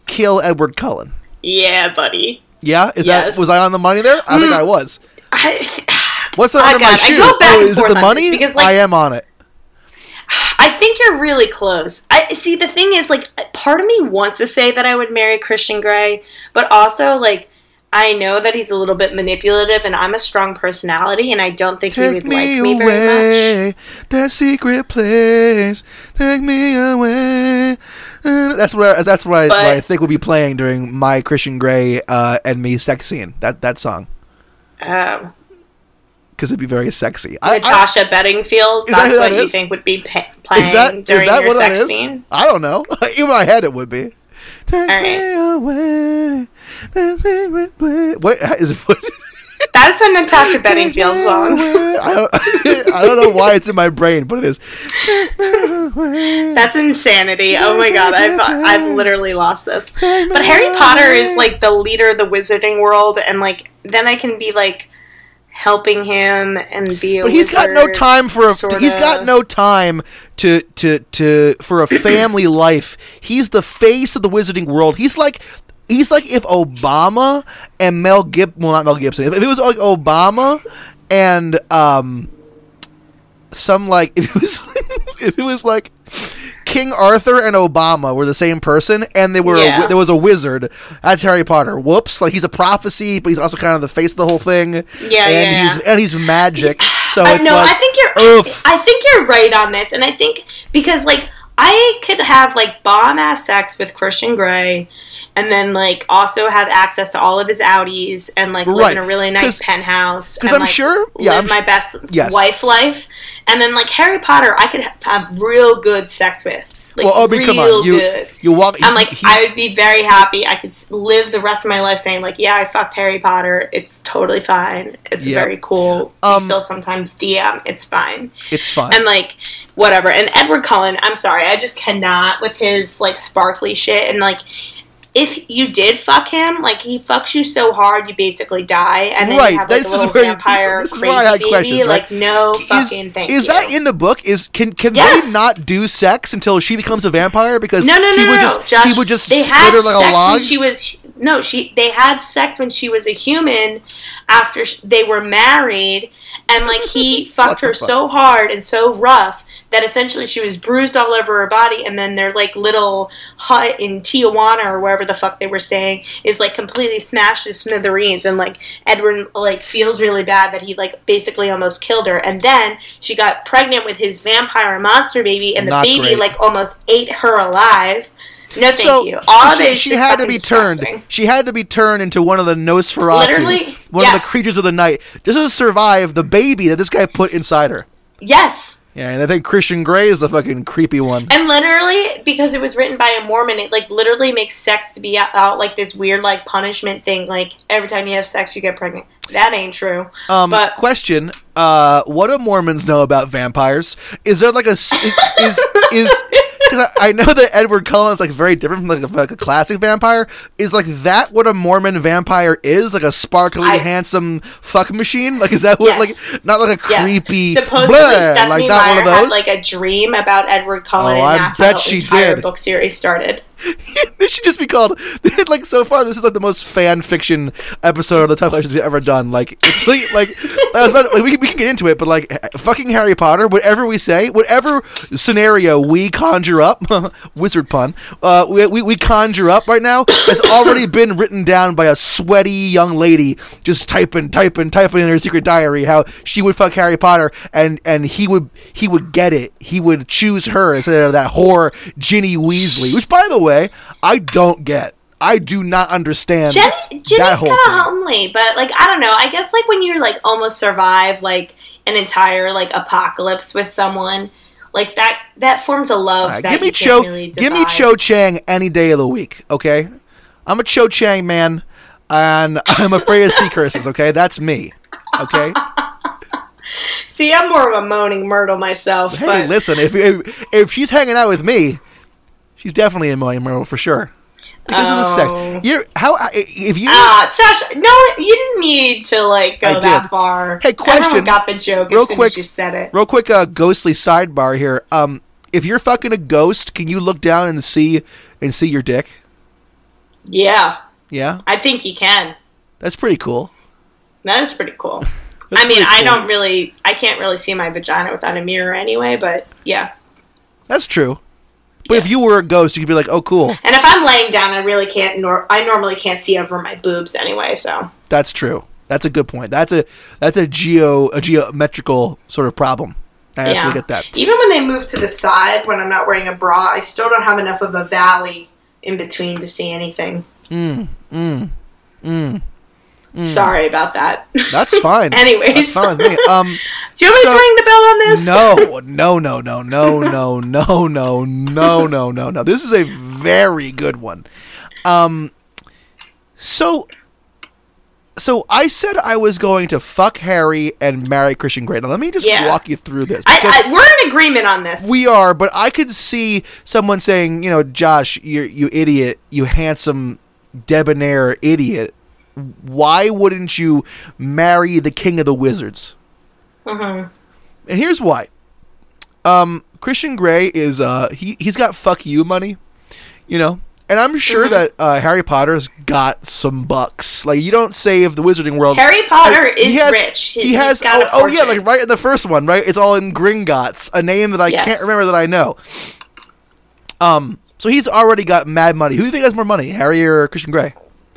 kill Edward Cullen. Yeah, buddy. Yeah, is Yes. that was I on the money there? I think mm. I was. I, What's the I under my got- I shoe? go back oh, is it the money? because, like- I am on it. I think you're really close. I see. The thing is, like, part of me wants to say that I would marry Christian Grey, but also, like, I know that he's a little bit manipulative, and I'm a strong personality, and I don't think he Take would me like me very much. away, that secret place. Take me away. Uh, That's what I, that's what I, what I But- think will be playing during my Christian Grey uh, and me sex scene. That that song. Um, because it'd be very sexy. I, I, Natasha Bedingfield. Is that That's who what that you is? think would be pa- playing is that is during that your what sex is? scene. I don't know. In my head, it would be. Take me away, the secret place. What is it? What? That's a Natasha Bedingfield song. I don't, I don't know why it's in my brain, but it is. That's insanity. Oh my god, I've I've literally lost this. But Harry Potter is like the leader of the wizarding world, and like then I can be like helping him and be a But he's got no time for a. sorta. He's got no time to to to for a family life. He's the face of the wizarding world. He's like. He's like if Obama and Mel Gibson, well, not Mel Gibson. If it was like Obama and um, some like if it was if it was like King Arthur and Obama were the same person, and they were Yeah. wi- there was a wizard. That's Harry Potter. Whoops! Like he's a prophecy, but he's also kind of the face of the whole thing. Yeah, and yeah, he's yeah. and he's magic. So I it's know. like, I think you're. oof. I think you're right on this, and I think because like I could have like bomb ass sex with Christian Grey, and then like also have access to all of his Audis, and like live Right. in a really nice penthouse. Because I'm like, sure- yeah, live I'm my best Yes. wife life, and then like Harry Potter, I could ha- have real good sex with. Like, well, I mean, come on, you good. you walk. I'm like, he- I would be very happy. I could live the rest of my life saying, like, yeah, I fucked Harry Potter. It's totally fine. It's Yep. very cool. Um, still sometimes DM. It's fine. it's fine. And like, whatever. And Edward Cullen, I'm sorry, I just cannot with his like sparkly shit. And like, if you did fuck him, like he fucks you so hard, you basically die, and then Right, you have like this a is little where you- vampire this is crazy why I had baby. questions, right? Like, no is fucking thank is you. that in the book? Is can can Yes. they not do sex until she becomes a vampire? Because No, no, no, he would no, just Josh. he would just they had her like sex a log. when she was no, she. They had sex when she was a human. After sh- they were married, and like he fucked her fuck? so hard and so rough that essentially she was bruised all over her body. And then their like little hut in Tijuana or wherever the fuck they were staying is like completely smashed to smithereens. And like Edward like feels really bad that he like basically almost killed her. And then she got pregnant with his vampire monster baby, and the Not baby great. like almost ate her alive. No, thank so, you. All so she, she had to be disgusting. turned. She had to be turned into one of the Nosferatu, Literally, one of the creatures of the night, just to survive the baby that this guy put inside her. Yes. Yeah, and I think Christian Grey is the fucking creepy one. And literally, because it was written by a Mormon, it like literally makes sex to be out, out like this weird like punishment thing. Like every time you have sex, you get pregnant. That ain't true. Um, but question: uh, What do Mormons know about vampires? Is there like a s- is is because I, I know that Edward Cullen is like very different from like a, like a classic vampire. Is like that what a Mormon vampire is? Like a sparkly, I- handsome fuck machine? Like is that what Yes. like not like a yes. creepy Supposedly, bleh, Stephenie like Meyer one of had like a dream about Edward Cullen, Oh, and I that's bet how the she entire did. book series started. this should just be called like so far this is like the most fan fiction episode of the Questions we've ever done. Like it's like, like I was about like we, can- we can get into it but like fucking Harry Potter whatever we say whatever scenario we conjure up wizard pun uh we, we, we conjure up right now has already been written down by a sweaty young lady just typing typing typing in her secret diary how she would fuck Harry Potter and and he would he would get it. He would choose her instead of that whore Ginny Weasley which by the way I don't get I do not understand that Ginny's kind of homely, but like I don't know. I guess like when you're like almost survive like an entire like apocalypse with someone, like that that forms a love right, that give me you Cho really give me. Cho Chang any day of the week okay I'm a Cho Chang man and I'm afraid of sea curses okay that's me okay See, I'm more of a moaning Myrtle myself, Hey, but listen, if, if if she's hanging out with me, she's definitely in my Myrtle for sure. Because of the Oh. sex. You're how if you ah, Josh, no, you didn't need to like go I that did. far. Hey, question. Everyone got the joke Real as soon quick- as you said it. real quick uh, ghostly sidebar here. Um if you're fucking a ghost, can you look down and see and see your dick? Yeah, Yeah? I think you can. That's pretty cool. That is pretty cool. I mean, pretty I don't really, I can't really see my vagina without a mirror anyway. But yeah, That's true. But if you were a ghost, you could be like, "Oh, cool." and if I'm laying down, I really can't. Nor I normally can't see over my boobs anyway. So That's true. That's a good point. That's a that's a geo a geometrical sort of problem. I have yeah, to get that. even when they move to the side when I'm not wearing a bra, I still don't have enough of a valley in between to see anything. Mm, mm, mm. Sorry about that. That's fine. Anyways. That's fine. Um, Do you want me to ring the bell on this? no, no, no, no, no, no, no, no, no, no, no, no. This is a very good one. Um, so, so I said I was going to fuck Harry and marry Christian Grey. Now let me just Yeah. walk you through this. I, I, we're in agreement on this. We are, but I could see someone saying, you know, Josh, you you idiot, you handsome debonair idiot. Why wouldn't you marry the king of the wizards? Mhm. And here's why. Um, Christian Grey is uh he he's got fuck you money, you know. And I'm sure Mm-hmm. that uh, Harry Potter's got some bucks. Like you don't save the wizarding world. Harry Potter he is has- rich. He He's has oh, oh yeah, like right in the first one, right? It's all in Gringotts, a name that I Yes. can't remember that I know. Um, so he's already got mad money. Who do you think has more money, Harry or Christian Grey?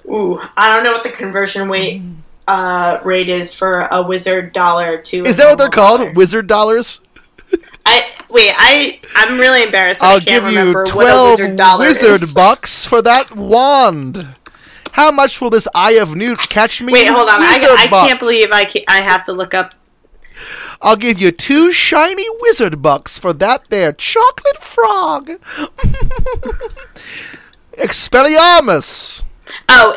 Ooh, I don't know what the conversion rate uh, rate is for a wizard dollar to. Is that what they're called? dollar. Wizard dollars? I wait. I I'm really embarrassed. I'll I can't give you remember what a twelve wizard wizard bucks for that wand. How much will this Eye of Newt catch me? Wait, hold on. I, I can't believe I can, I have to look up. I'll give you two shiny wizard bucks for that there chocolate frog. Expelliarmus. Oh,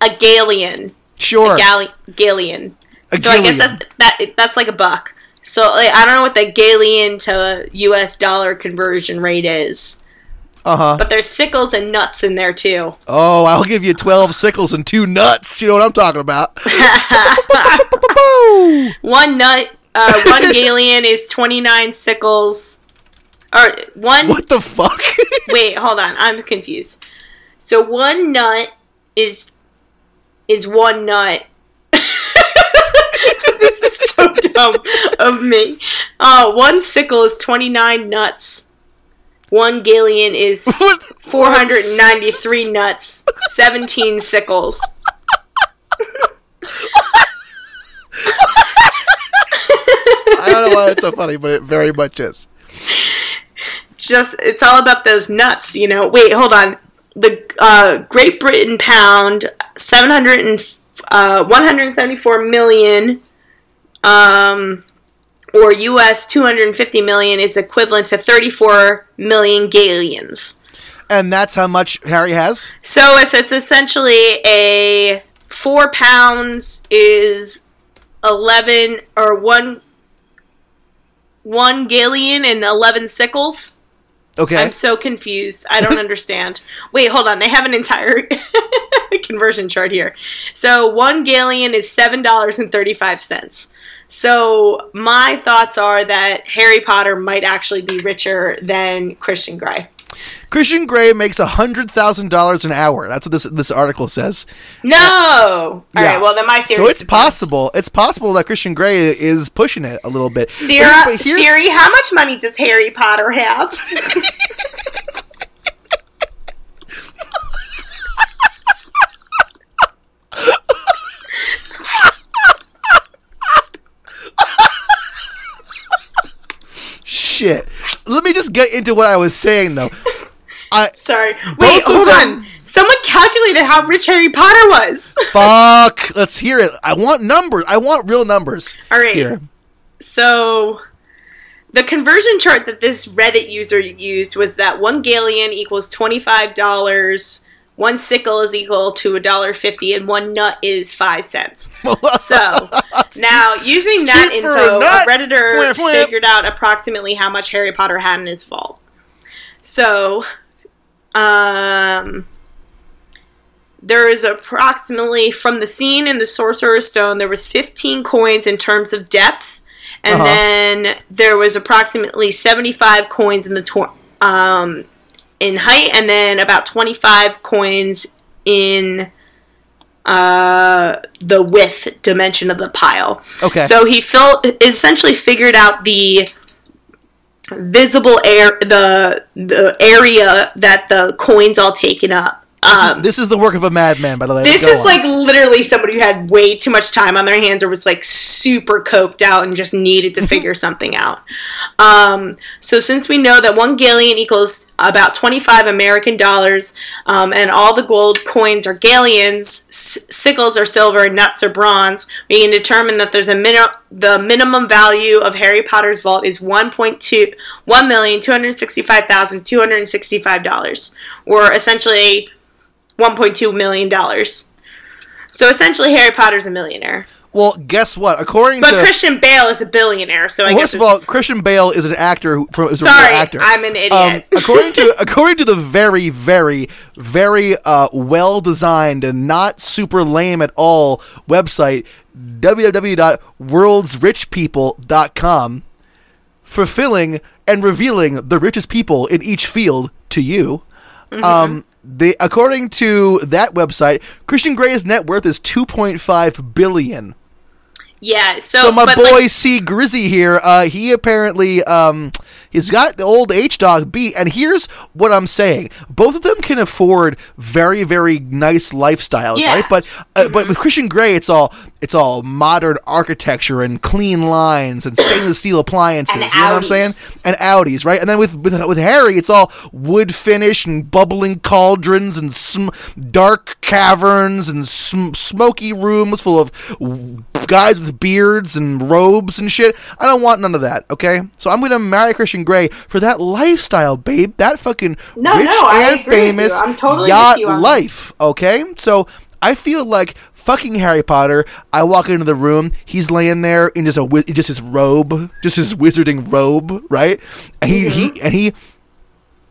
a Galleon. Sure. Gal- Galleon. A so I guess galleon. that's that. That's like a buck. So like, I don't know what the Galleon to U.S. dollar conversion rate is, Uh huh. but there's sickles and nuts in there too. Oh, I'll give you 12 sickles and two nuts. You know what I'm talking about. one nut, uh, one Galleon is 29 sickles. Or one. what the fuck? Wait, hold on. I'm confused. So one nut is is one nut. this is so dumb of me. Uh, one sickle is 29 nuts. One Galleon is 493 nuts. 17 sickles. I don't know why it's so funny, but it very much is. just it's all about those nuts, you know. Wait, hold on. The uh, Great Britain pound 700 and uh, 174 million um or US 250 million is equivalent to 34 million galleons. And that's how much Harry has? So it's, it's essentially a 4 pounds is 11 or 1 1 galleon and 11 sickles. Okay. I'm so confused. I don't understand. Wait, hold on. They have an entire conversion chart here. So one galleon is seven dollars and thirty-five cents. So my thoughts are that Harry Potter might actually be richer than Christian Grey. Christian Grey makes $100,000 an hour. That's what this this article says. No. All right. Yeah. Well, then my theory. So it's possible. It's possible that Christian Grey is pushing it a little bit. But- Sierra, but Siri, how much money does Harry Potter have? Shit. Let me just get into what I was saying though. I Sorry. Wait, hold them- on. Someone calculated how rich Harry Potter was. fuck. Let's hear it. I want numbers. I want real numbers. All right. Here. So the conversion chart that this Reddit user used was that one galleon equals twenty five dollars, one sickle is equal to a dollar fifty, and one nut is five cents. So now using that Shoot info, a a, redditor wham. figured out approximately how much Harry Potter had in his vault. So, um. There is approximately from the scene in the Sorcerer's Stone. There was 15 coins in terms of depth, and Uh-huh. then there was approximately 75 coins in the tw- um, in height, and then about 25 coins in uh, the width dimension of the pile. Okay. So he felt essentially figured out the visible air, the the area that the coins all taken up Um, This is the work of a madman, by the way. this is on. like literally somebody who had way too much time on their hands or was like super coked out and just needed to figure something out. Um, so since we know that one galleon equals about 25 American dollars um, and all the gold coins are galleons, s- sickles are silver, and nuts are bronze, we can determine that there's a min- the minimum value of Harry Potter's vault is 1.2 $1,265,265 or essentially 1.2 million dollars. So essentially, Harry Potter's a millionaire, well, guess what? According but to Christian Bale is a billionaire. So I guess first of all, Christian Bale is an actor. Who, is a sorry, real actor. I'm an idiot. Um, according to according to the very very very uh, well designed and not super lame at all website www.worldsrichpeople.com fulfilling and revealing the richest people in each field to you Mm-hmm. um they according to that website Christian Grey's net worth is 2.5 billion yeah. So, so my but, boy like, C Grizzy here, uh, he apparently um, he's got the old H dog beat, and here's what I'm saying: both of them can afford very, very nice lifestyles, right? But Yes. uh, but with Christian Grey, it's all it's all modern architecture and clean lines and stainless steel appliances. You know what I'm saying? And Audis, right? And then with with, with Harry, it's all wood finish and bubbling cauldrons and sm- dark caverns and sm- smoky rooms full of guys with beards and robes and shit. I don't want none of that. Okay, so I'm gonna marry Christian Grey for that lifestyle, babe. That fucking No, rich no, and agree with you. famous totally yacht life. Okay, so I feel like fucking Harry Potter. I walk into the room, he's laying there in just a just his robe, just his wizarding robe, right? And he, he mm-hmm. and he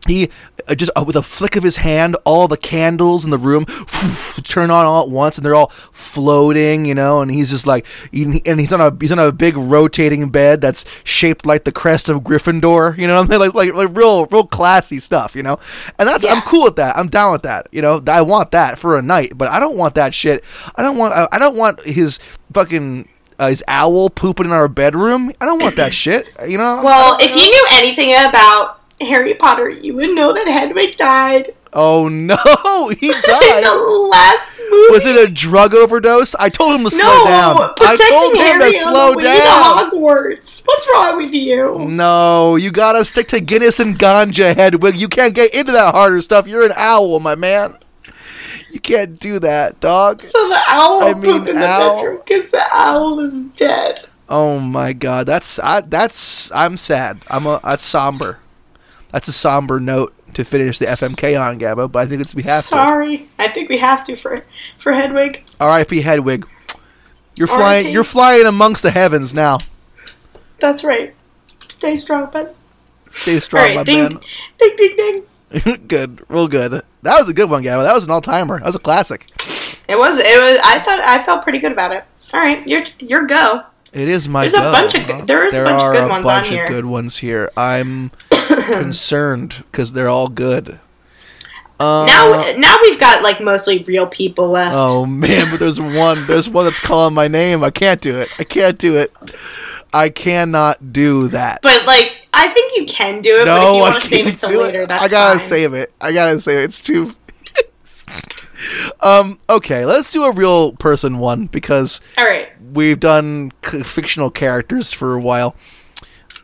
he uh, just uh, with a flick of his hand, all the candles in the room turn on all at once, and they're all floating, you know. And he's just like, and he's on a he's on a big rotating bed that's shaped like the crest of Gryffindor, you know. what I mean? Like like like real real classy stuff, you know. And that's I'm cool with that. I'm down with that, you know. I want that for a night, but I don't want that shit. I don't want I, I don't want his fucking. Uh, his owl pooping in our bedroom. I don't want that shit. You know. well, if you knew anything about Harry Potter, you would know that Hedwig died Oh no, he died. in the last movie. Was it a drug overdose? I told him to slow no, down. I protecting told him Harry to on slow down. to Hogwarts. What's wrong with you? No, you gotta stick to Guinness and ganja, Hedwig. You can't get into that harder stuff. You're an owl, my man. You can't do that, dog. So the owl I mean, in the owl. bedroom because the owl is dead. Oh my god, that's I, that's I'm sad. I'm a that's somber. That's a somber note to finish the FMK on, Gabba. But I think it's we have to. Sorry, I think we have to for for Hedwig. R.I.P. Hedwig. You're R.I.P.. flying. You're flying amongst the heavens now. That's right. Stay strong, bud. Stay strong, right, my ding, man. ding, ding, ding. good, real good. That was a good one, Gabba. That was an all timer. That was a classic. It was. It was. I thought. I felt pretty good about it. All right, your your go. It is my. There's a bunch of good- there is a There bunch of are good a ones bunch on of here. good ones here. I'm concerned because they're all good. Uh, now, now we've got like mostly real people left. Oh man, but there's one. There's one that's calling my name. I can't do it. I can't do it. I cannot do that. But like, I think you can do it. but if no, you I want to save it till later, it. that's I gotta fine. save it. I gotta save it. It's too. um. Okay, let's do a real person one because All right. We've done c- fictional characters for a while.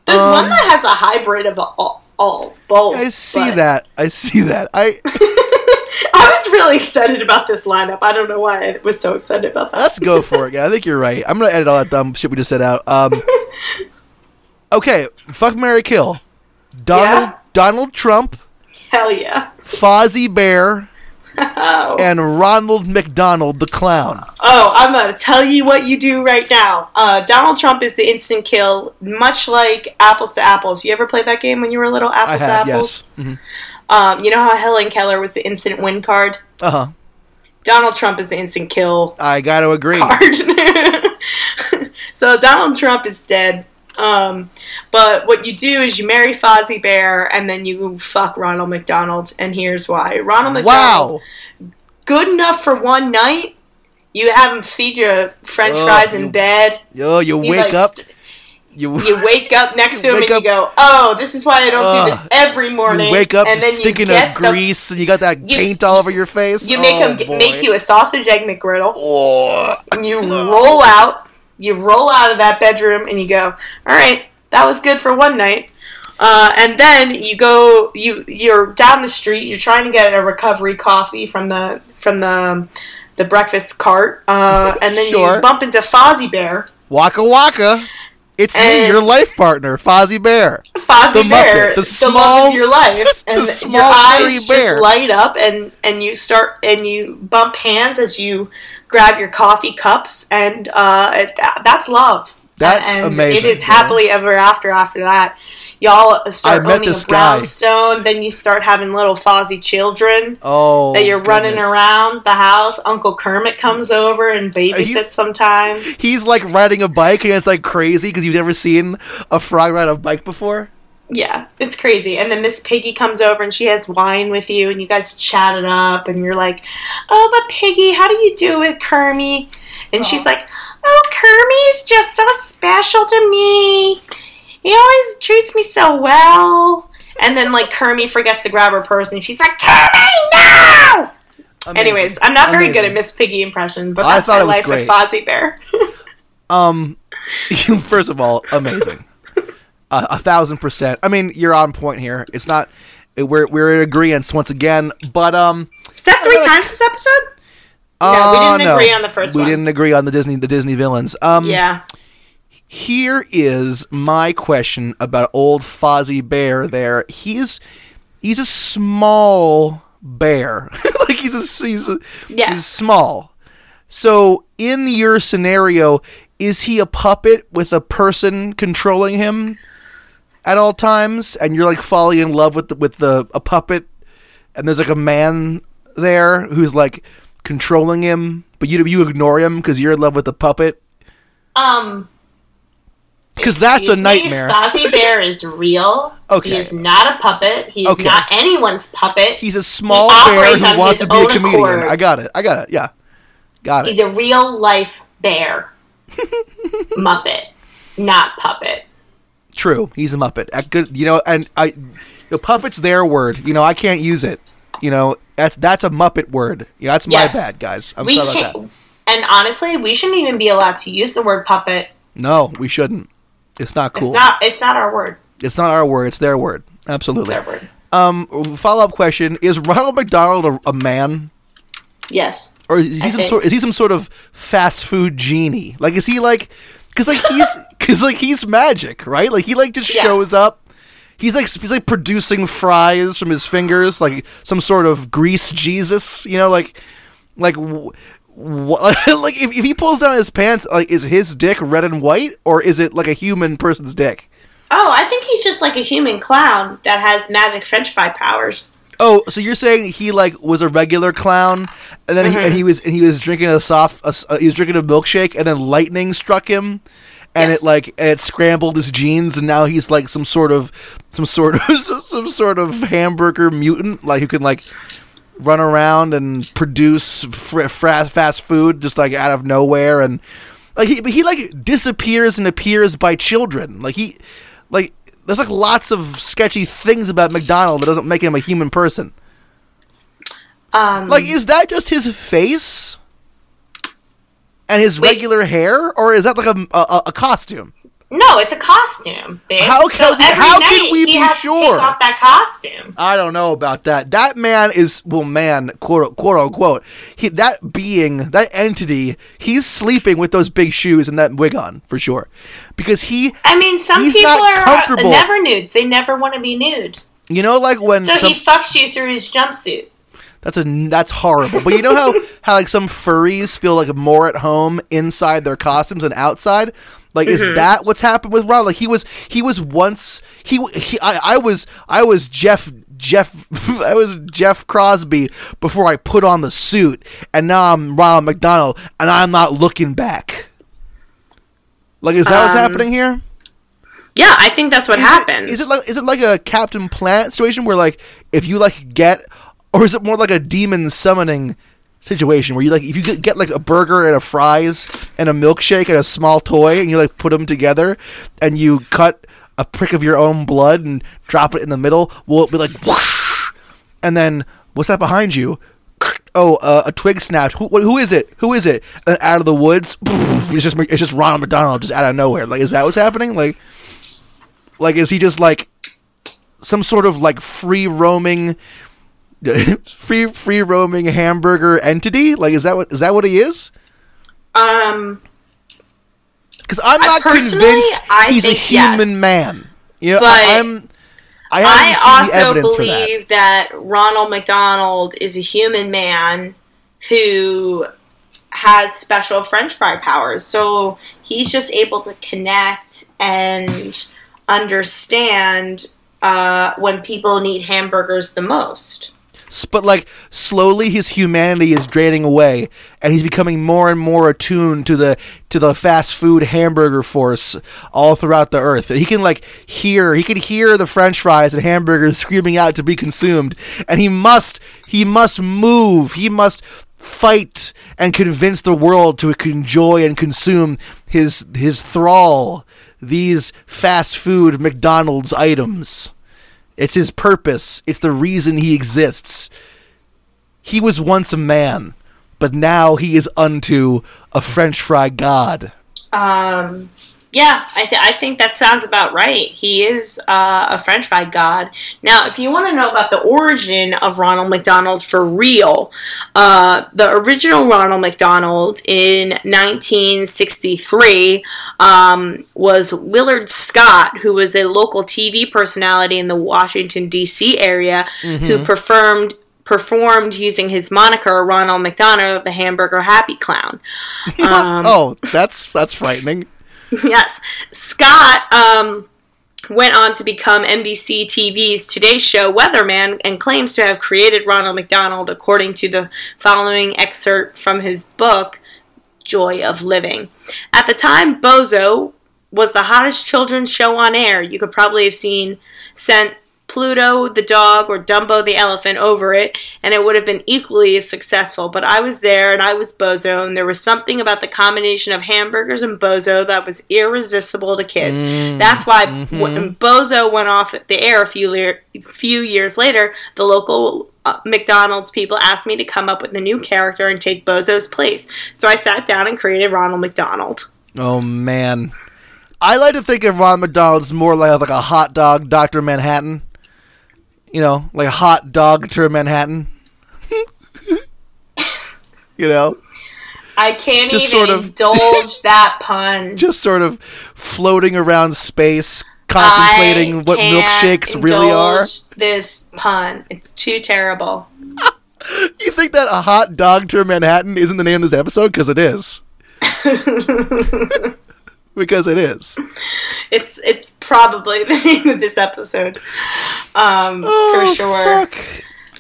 There's Um, one that has a hybrid of all, all both. I see but- that. I see that. I I was really excited about this lineup. I don't know why I was so excited about that. let's go for it. Yeah, I think you're right. I'm gonna edit all that dumb shit we just said out. Um. Okay, fuck marry Kill. Donald Yeah? Donald Trump, Hell yeah. Fozzie Bear, Oh. and Ronald McDonald the clown. Oh, I'm gonna tell you what you do right now. Uh, Donald Trump is the instant kill, much like Apples to Apples. You ever played that game when you were little? Apples to Apples. yes. hmm Um, you know how Helen Keller was the instant win card. Uh huh. Donald Trump is the instant kill I got to agree. so Donald Trump is dead. Um, but what you do is you marry Fozzie Bear and then you fuck Ronald McDonald. And here's why: Ronald McDonald, Wow. good enough for one night. You have him feed you French Oh, fries you- in bed. Yo, you He, wake like, up. st- You, You wake up next to him and up- you go, "Oh, this is why I don't Ugh. do this every morning." you wake up and then stinking you of get the- grease, and you got that you- paint all over your face. You make oh, him boy. make you a sausage egg McGriddle. Oh. And you roll out. You roll out of that bedroom and you go, "All right, that was good for one night." Uh, and then you go. You you're down the street. You're trying to get a recovery coffee from the from the the breakfast cart. Uh, and then Sure. you bump into Fozzie Bear. Waka Waka. It's me, your life partner, Fozzie Bear. Fozzie The Bear, Muppet, the the, small- love of your life, the and your eyes bear. just light up, and and you start and you bump hands as you grab your coffee cups, and uh, it, that's love. That's and amazing, It is yeah. happily ever after. After that, y'all start I owning a guy. Then you start having little Fozzie children. Oh, that you're running around the house. Uncle Kermit comes over and babysits He's- sometimes. He's like riding a bike, and it's like crazy because you've never seen a frog ride a bike before. Yeah, it's crazy. And then Miss Piggy comes over and she has wine with you, and you guys chat it up, and you're like, "Oh, but Piggy, how do you do with Kermie?" And she's like, "Oh, Kermie's just so special to me. He always treats me so well." And then like Kermie forgets to grab her purse, and she's like, "Kermie, no!" Amazing. Anyways, I'm not very good at Miss Piggy impression, but I that's thought my it was life great. with Fozzie Bear. Um, you first of all, amazing, uh, a thousand percent. I mean, you're on point here. It's not we're we're in agreement once again, but um, Is that three times this episode? Uh, we didn't agree on the first we one. didn't agree on the Disney the Disney villains. Um, Yeah. here is my question about old Fozzie Bear. There, he's he's a small bear. like he's a he's a, Yes. he's small. So in your scenario, is he a puppet with a person controlling him at all times, and you're like falling in love with the, with the a puppet, and there's like a man there who's like controlling him, but you you ignore him because you're in love with the puppet? Um. Because that's a Excuse me, nightmare. Fozzie Bear is real. Okay. He is not a puppet. He is Okay. not anyone's puppet. He's a small He bear who wants to be a comedian. accord. I got it. I got it. Yeah, got it. He's a real life bear. Muppet, not puppet. True. He's a muppet. A good. You know, and I, the puppet's their word. You know, I can't use it. You know, that's that's a muppet word. Yeah, that's my Yes. bad, guys. I'm we sorry about that. And honestly, we shouldn't even be allowed to use the word puppet. No, we shouldn't. It's not cool. It's not. It's not our word. It's not our word. It's their word. It's Absolutely. their word. Um, follow up question: Is Ronald McDonald a, a man, Yes. or is he some sort? Is he some sort of fast food genie? Like, is he like? Because like he's because like he's magic, right? Like he like just Yes. shows up. He's like he's like producing fries from his fingers, like some sort of grease Jesus, you know, like like like if, if he pulls down his pants, like is his dick red and white, or is it like a human person's dick? Oh, I think he's just like a human clown that has magic French fry powers. Oh, so you're saying he like was a regular clown, and then he, and he was and he was drinking a soft, a uh, he was drinking a milkshake, and then lightning struck him, and Yes. it like it scrambled his genes, and now he's like some sort of some sort of some sort of hamburger mutant, like who can like run around and produce fr- fra- fast food just like out of nowhere, and like he but he like disappears and appears by children, like he like. There's like lots of sketchy things about McDonald that doesn't make him a human person. Um, Like, is that just his face and his Wait. regular hair, or is that like a a, a costume? no, it's a costume. Bitch. How so can we- every how can we be sure? Off that costume. I don't know about that. That man is well, man, quote quote unquote. He, that being, that entity, he's sleeping with those big shoes and that wig on for sure, because he, I mean, some people are uh, comfortable. never nudes. They never want to be nude. you know, like when So some, he fucks you through his jumpsuit. That's a that's horrible. But you know how how like some furries feel like more at home inside their costumes than outside. Like is that what's happened with Ron? Like he was he was once he, he I, I was I was Jeff Jeff I was Jeff Crosby before I put on the suit, and now I'm Ronald McDonald, and I'm not looking back. Like is that what's Um, happening here? Yeah, I think that's what Is happens. Is it like is it like a Captain Planet situation where like if you like get, or is it more like a demon summoning situation where you like if you get, like a burger and a fries and a milkshake and a small toy and you like put them together and you cut a prick of your own blood and drop it in the middle, will it be like whoosh? And then what's that behind you? Oh, uh, a twig snapped. Who, who is it? Who is it? And out of the woods, it's just it's just Ronald McDonald just out of nowhere. Like, is that what's happening? Like, like is he just like some sort of like free roaming, free free roaming hamburger entity? Like, is that what is that what he is? Um, Because I'm not convinced I he's a human yes. man. You know, But I, I'm. I I also for that. believe that. Ronald McDonald is a human man who has special French fry powers. So he's just able to connect and understand uh, when people need hamburgers the most. But like slowly his humanity is draining away and he's becoming more and more attuned to the to the fast food hamburger force all throughout the earth. And he can like hear he can hear the french fries and hamburgers screaming out to be consumed and he must he must move he must fight and convince the world to enjoy and consume his his thrall these fast food mcdonald's items it's his purpose. It's the reason he exists. He was once a man, but now he is unto a French fry god. Um, yeah, I, th- I think that sounds about right. He is uh, a French fry god. Now, if you want to know about the origin of Ronald McDonald for real, uh, the original Ronald McDonald in 1963 um, was Willard Scott, who was a local TV personality in the Washington, D.C. area, who performed performed using his moniker Ronald McDonald, the Hamburger Happy Clown. Um, oh, that's that's frightening. yes. Scott um, went on to become NBC TV's Today Show weatherman and claims to have created Ronald McDonald, according to the following excerpt from his book, Joy of Living. At the time, Bozo was the hottest children's show on air. You could probably have seen sent Pluto the dog or Dumbo the elephant over it, and it would have been equally as successful. But I was there and I was Bozo, and there was something about the combination of hamburgers and Bozo that was irresistible to kids. That's why when Bozo went off the air a few, lear- few years later, the local uh, McDonald's people asked me to come up with a new character and take Bozo's place. So I sat down and created Ronald McDonald. Oh man, I like to think of Ronald McDonald as more like like a hot dog, Doctor Manhattan. You know, like a hot dog to Manhattan. you know, I can't Just even sort of- indulge that pun. just sort of floating around space, contemplating I what milkshakes really are. This pun, it's too terrible. You think that a hot dog to Manhattan isn't the name of this episode? Because it is. because it is. It's it's probably the name of this episode, um, Oh, for sure. fuck.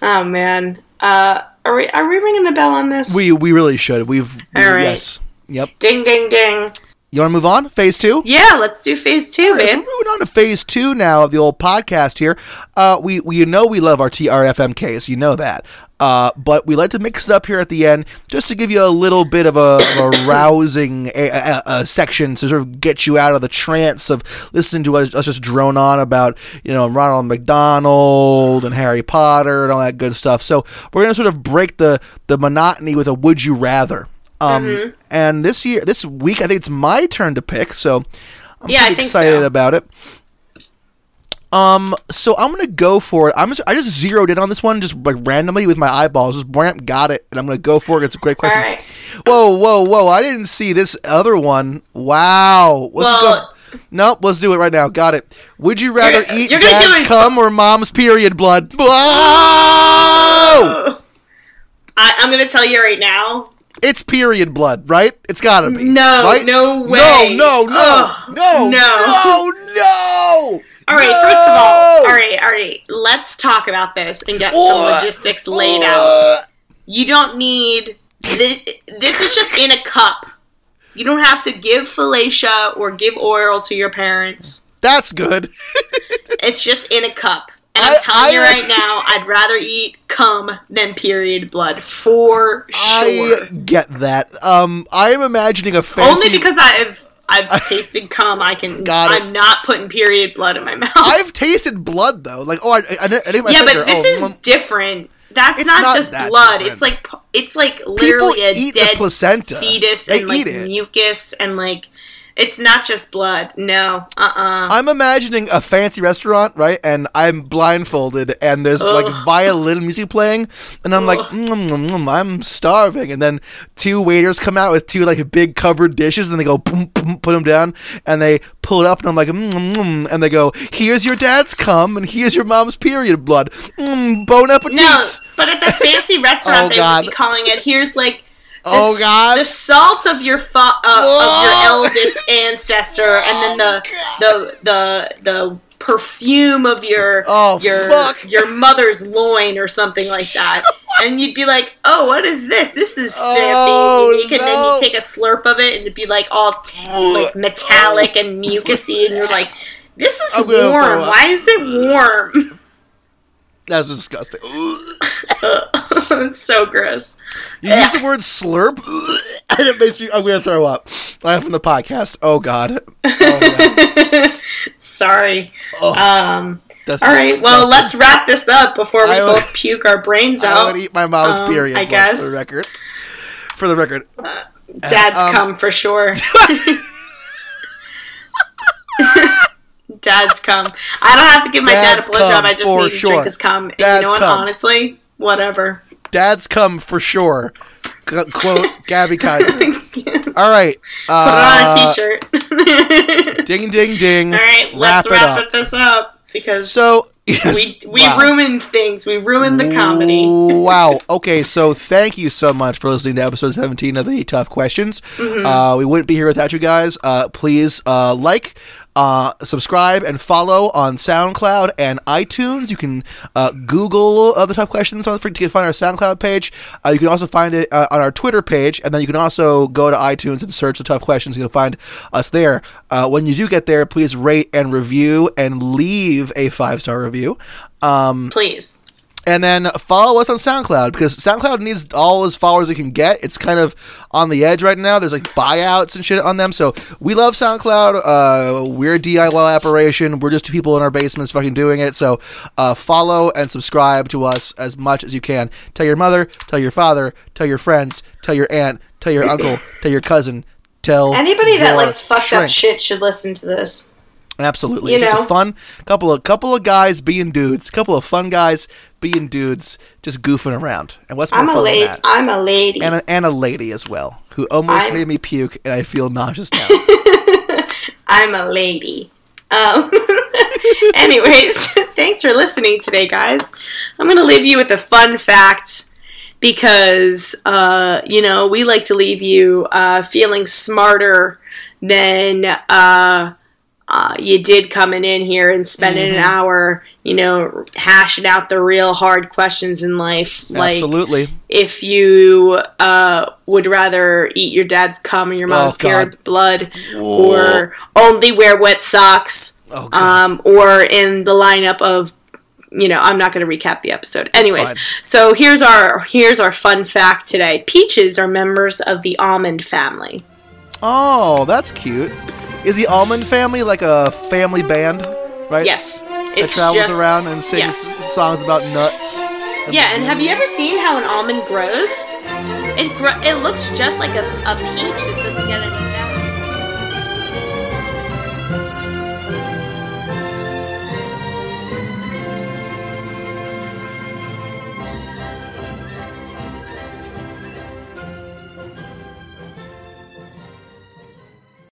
Oh man, uh, are we are we ringing the bell on this? We we really should. We've right. yes. Yep. ding ding ding. You want to move on? Phase two. Yeah, let's do phase two, All right, so man. moving on to phase two now of the old podcast here. Uh, we we you know we love our TRFMKs, you know that. Uh, but we like to mix it up here at the end just to give you a little bit of a, of a rousing a, a, a section to sort of get you out of the trance of listening to us, us just drone on about you know Ronald McDonald and Harry Potter and all that good stuff. So we're gonna sort of break the the monotony with a would you rather. Um, Mm-hmm. and this year, this week, I think it's my turn to pick. So I'm Yeah, pretty excited so. about it. Um, so I'm gonna go for it. I'm just, I just zeroed in on this one just like randomly with my eyeballs. Just bam, got it, and I'm gonna go for it. It's a great question. right. Whoa, whoa, whoa! I didn't see this other one. Wow. Let's Well- go. Nope, let's do it right now. Got it. Would you rather You're- eat you're dad's cum or mom's period blood? Whoa! I, I'm gonna tell you right now. It's period blood, right? It's gotta be. No, right? no No, way. no, no, Ugh, no, no. no, no. All right, No! first of all, all right, all right. Let's talk about this and get some logistics laid out. You don't need this. This is just in a cup. You don't have to give fellatio or give oil to your parents. That's good. It's just in a cup. And I'm I- telling you I- right now, I'd rather eat cum than period blood for sure. I get that. Um, I am imagining a fancy. Only because I've I've tasted cum, I can. Got it. I'm not putting period blood in my mouth. I've tasted blood though. Like, oh, I, I, I didn't. my yeah, finger. but this oh, is different. That's not, not just that blood. different. It's like it's like literally a eat the dead placenta. fetus They and like mucus and like it's not just blood. No, uh, uh I'm imagining a fancy restaurant, right? And I'm blindfolded, and there's like violin music playing, and I'm like, mm, mm, mm, I'm starving. And then two waiters come out with two like big covered dishes, and they go, boom, boom, put them down, and they pull it up, and I'm like, mm, mm, mm, and they go, here's your dad's cum, and here's your mom's period blood. Mm, bon appetit. No, but at the fancy restaurant, Oh, they God. would be calling it. Here's like. Oh, s- God. The salt of your fa- uh, of your eldest ancestor, and then the the the the perfume of your Oh, your fuck. your mother's loin or something like that. and you'd be like, "Oh, what is this? This is fancy Oh, and unique." And then you take a slurp of it, and it'd be like all t- like metallic and mucusy, and you're like, "This is I'm gonna throw warm. Why is it warm?" That's disgusting. it's so gross. You use the word slurp, and it makes me. I'm gonna throw up. I'm from the podcast. Oh God. Oh, yeah. Sorry. Oh, Um. that's All right. Well, let's wrap this up before we I would- both puke our brains out. I out. would eat my mom's Um, period. I guess. for the record. For the record, Dad's um, come for sure. Dad's come. I don't have to give my Dad's dad a blowjob. cum I just need to sure. drink his cum. And Dad's you know what? cum. Honestly, whatever. Dad's come for sure. Quote Gabby Kaiser. All right. Put it on a Uh, t-shirt. Ding, ding, ding. All right. Wrap Let's it wrap up. it this up because So yes, we we wow. ruined things. We ruined the comedy. wow. Okay, so thank you so much for listening to episode 17 of the Tough Questions. Mm-hmm. Uh, we wouldn't be here without you guys. Uh, please uh, like, uh, subscribe, and follow on SoundCloud and iTunes. You can uh, Google uh, the Tough Questions on to find our SoundCloud page. Uh, you can also find it uh, on our Twitter page, and then you can also go to iTunes and search the Tough Questions. You'll find us there. Uh, when you do get there, please rate and review and leave a five star review. Um, Please. And then follow us on SoundCloud because SoundCloud needs all as followers it can get. It's kind of on the edge right now. There's like buyouts and shit on them. So we love SoundCloud. Uh, we're a DIY operation. We're just two people in our basements fucking doing it. So uh, follow and subscribe to us as much as you can. Tell your mother, tell your father, tell your friends, tell your aunt, tell your uncle, tell your cousin. Tell Anybody that likes fucked up shit should listen to this. Absolutely, You it's just know? a fun couple of couple of guys being dudes, a couple of fun guys being dudes, just goofing around. And what's more I'm a fun than lady. that? I'm a lady. And a, and a lady as well, who almost I'm- made me puke, and I feel nauseous now. I'm a lady. Um, anyways, thanks for listening today, guys. I'm going to leave you with a fun fact because, uh, you know, we like to leave you uh, feeling smarter than uh, uh, you did coming in here and spending an hour, you know, hashing out the real hard questions in life. Like, Absolutely. if you uh, would rather eat your dad's cum and your mom's Oh, period blood, or only wear wet socks, Oh, um, or in the lineup of, you know, I'm not going to recap the episode. Anyways, so here's our here's our fun fact today. Peaches are members of the almond family. Oh, that's cute. Is the Almond Family like a family band, right? Yes, That it's travels just around and sings yes. songs about nuts. yeah. And have you ever seen how an almond grows? It gro- it looks just like a, a peach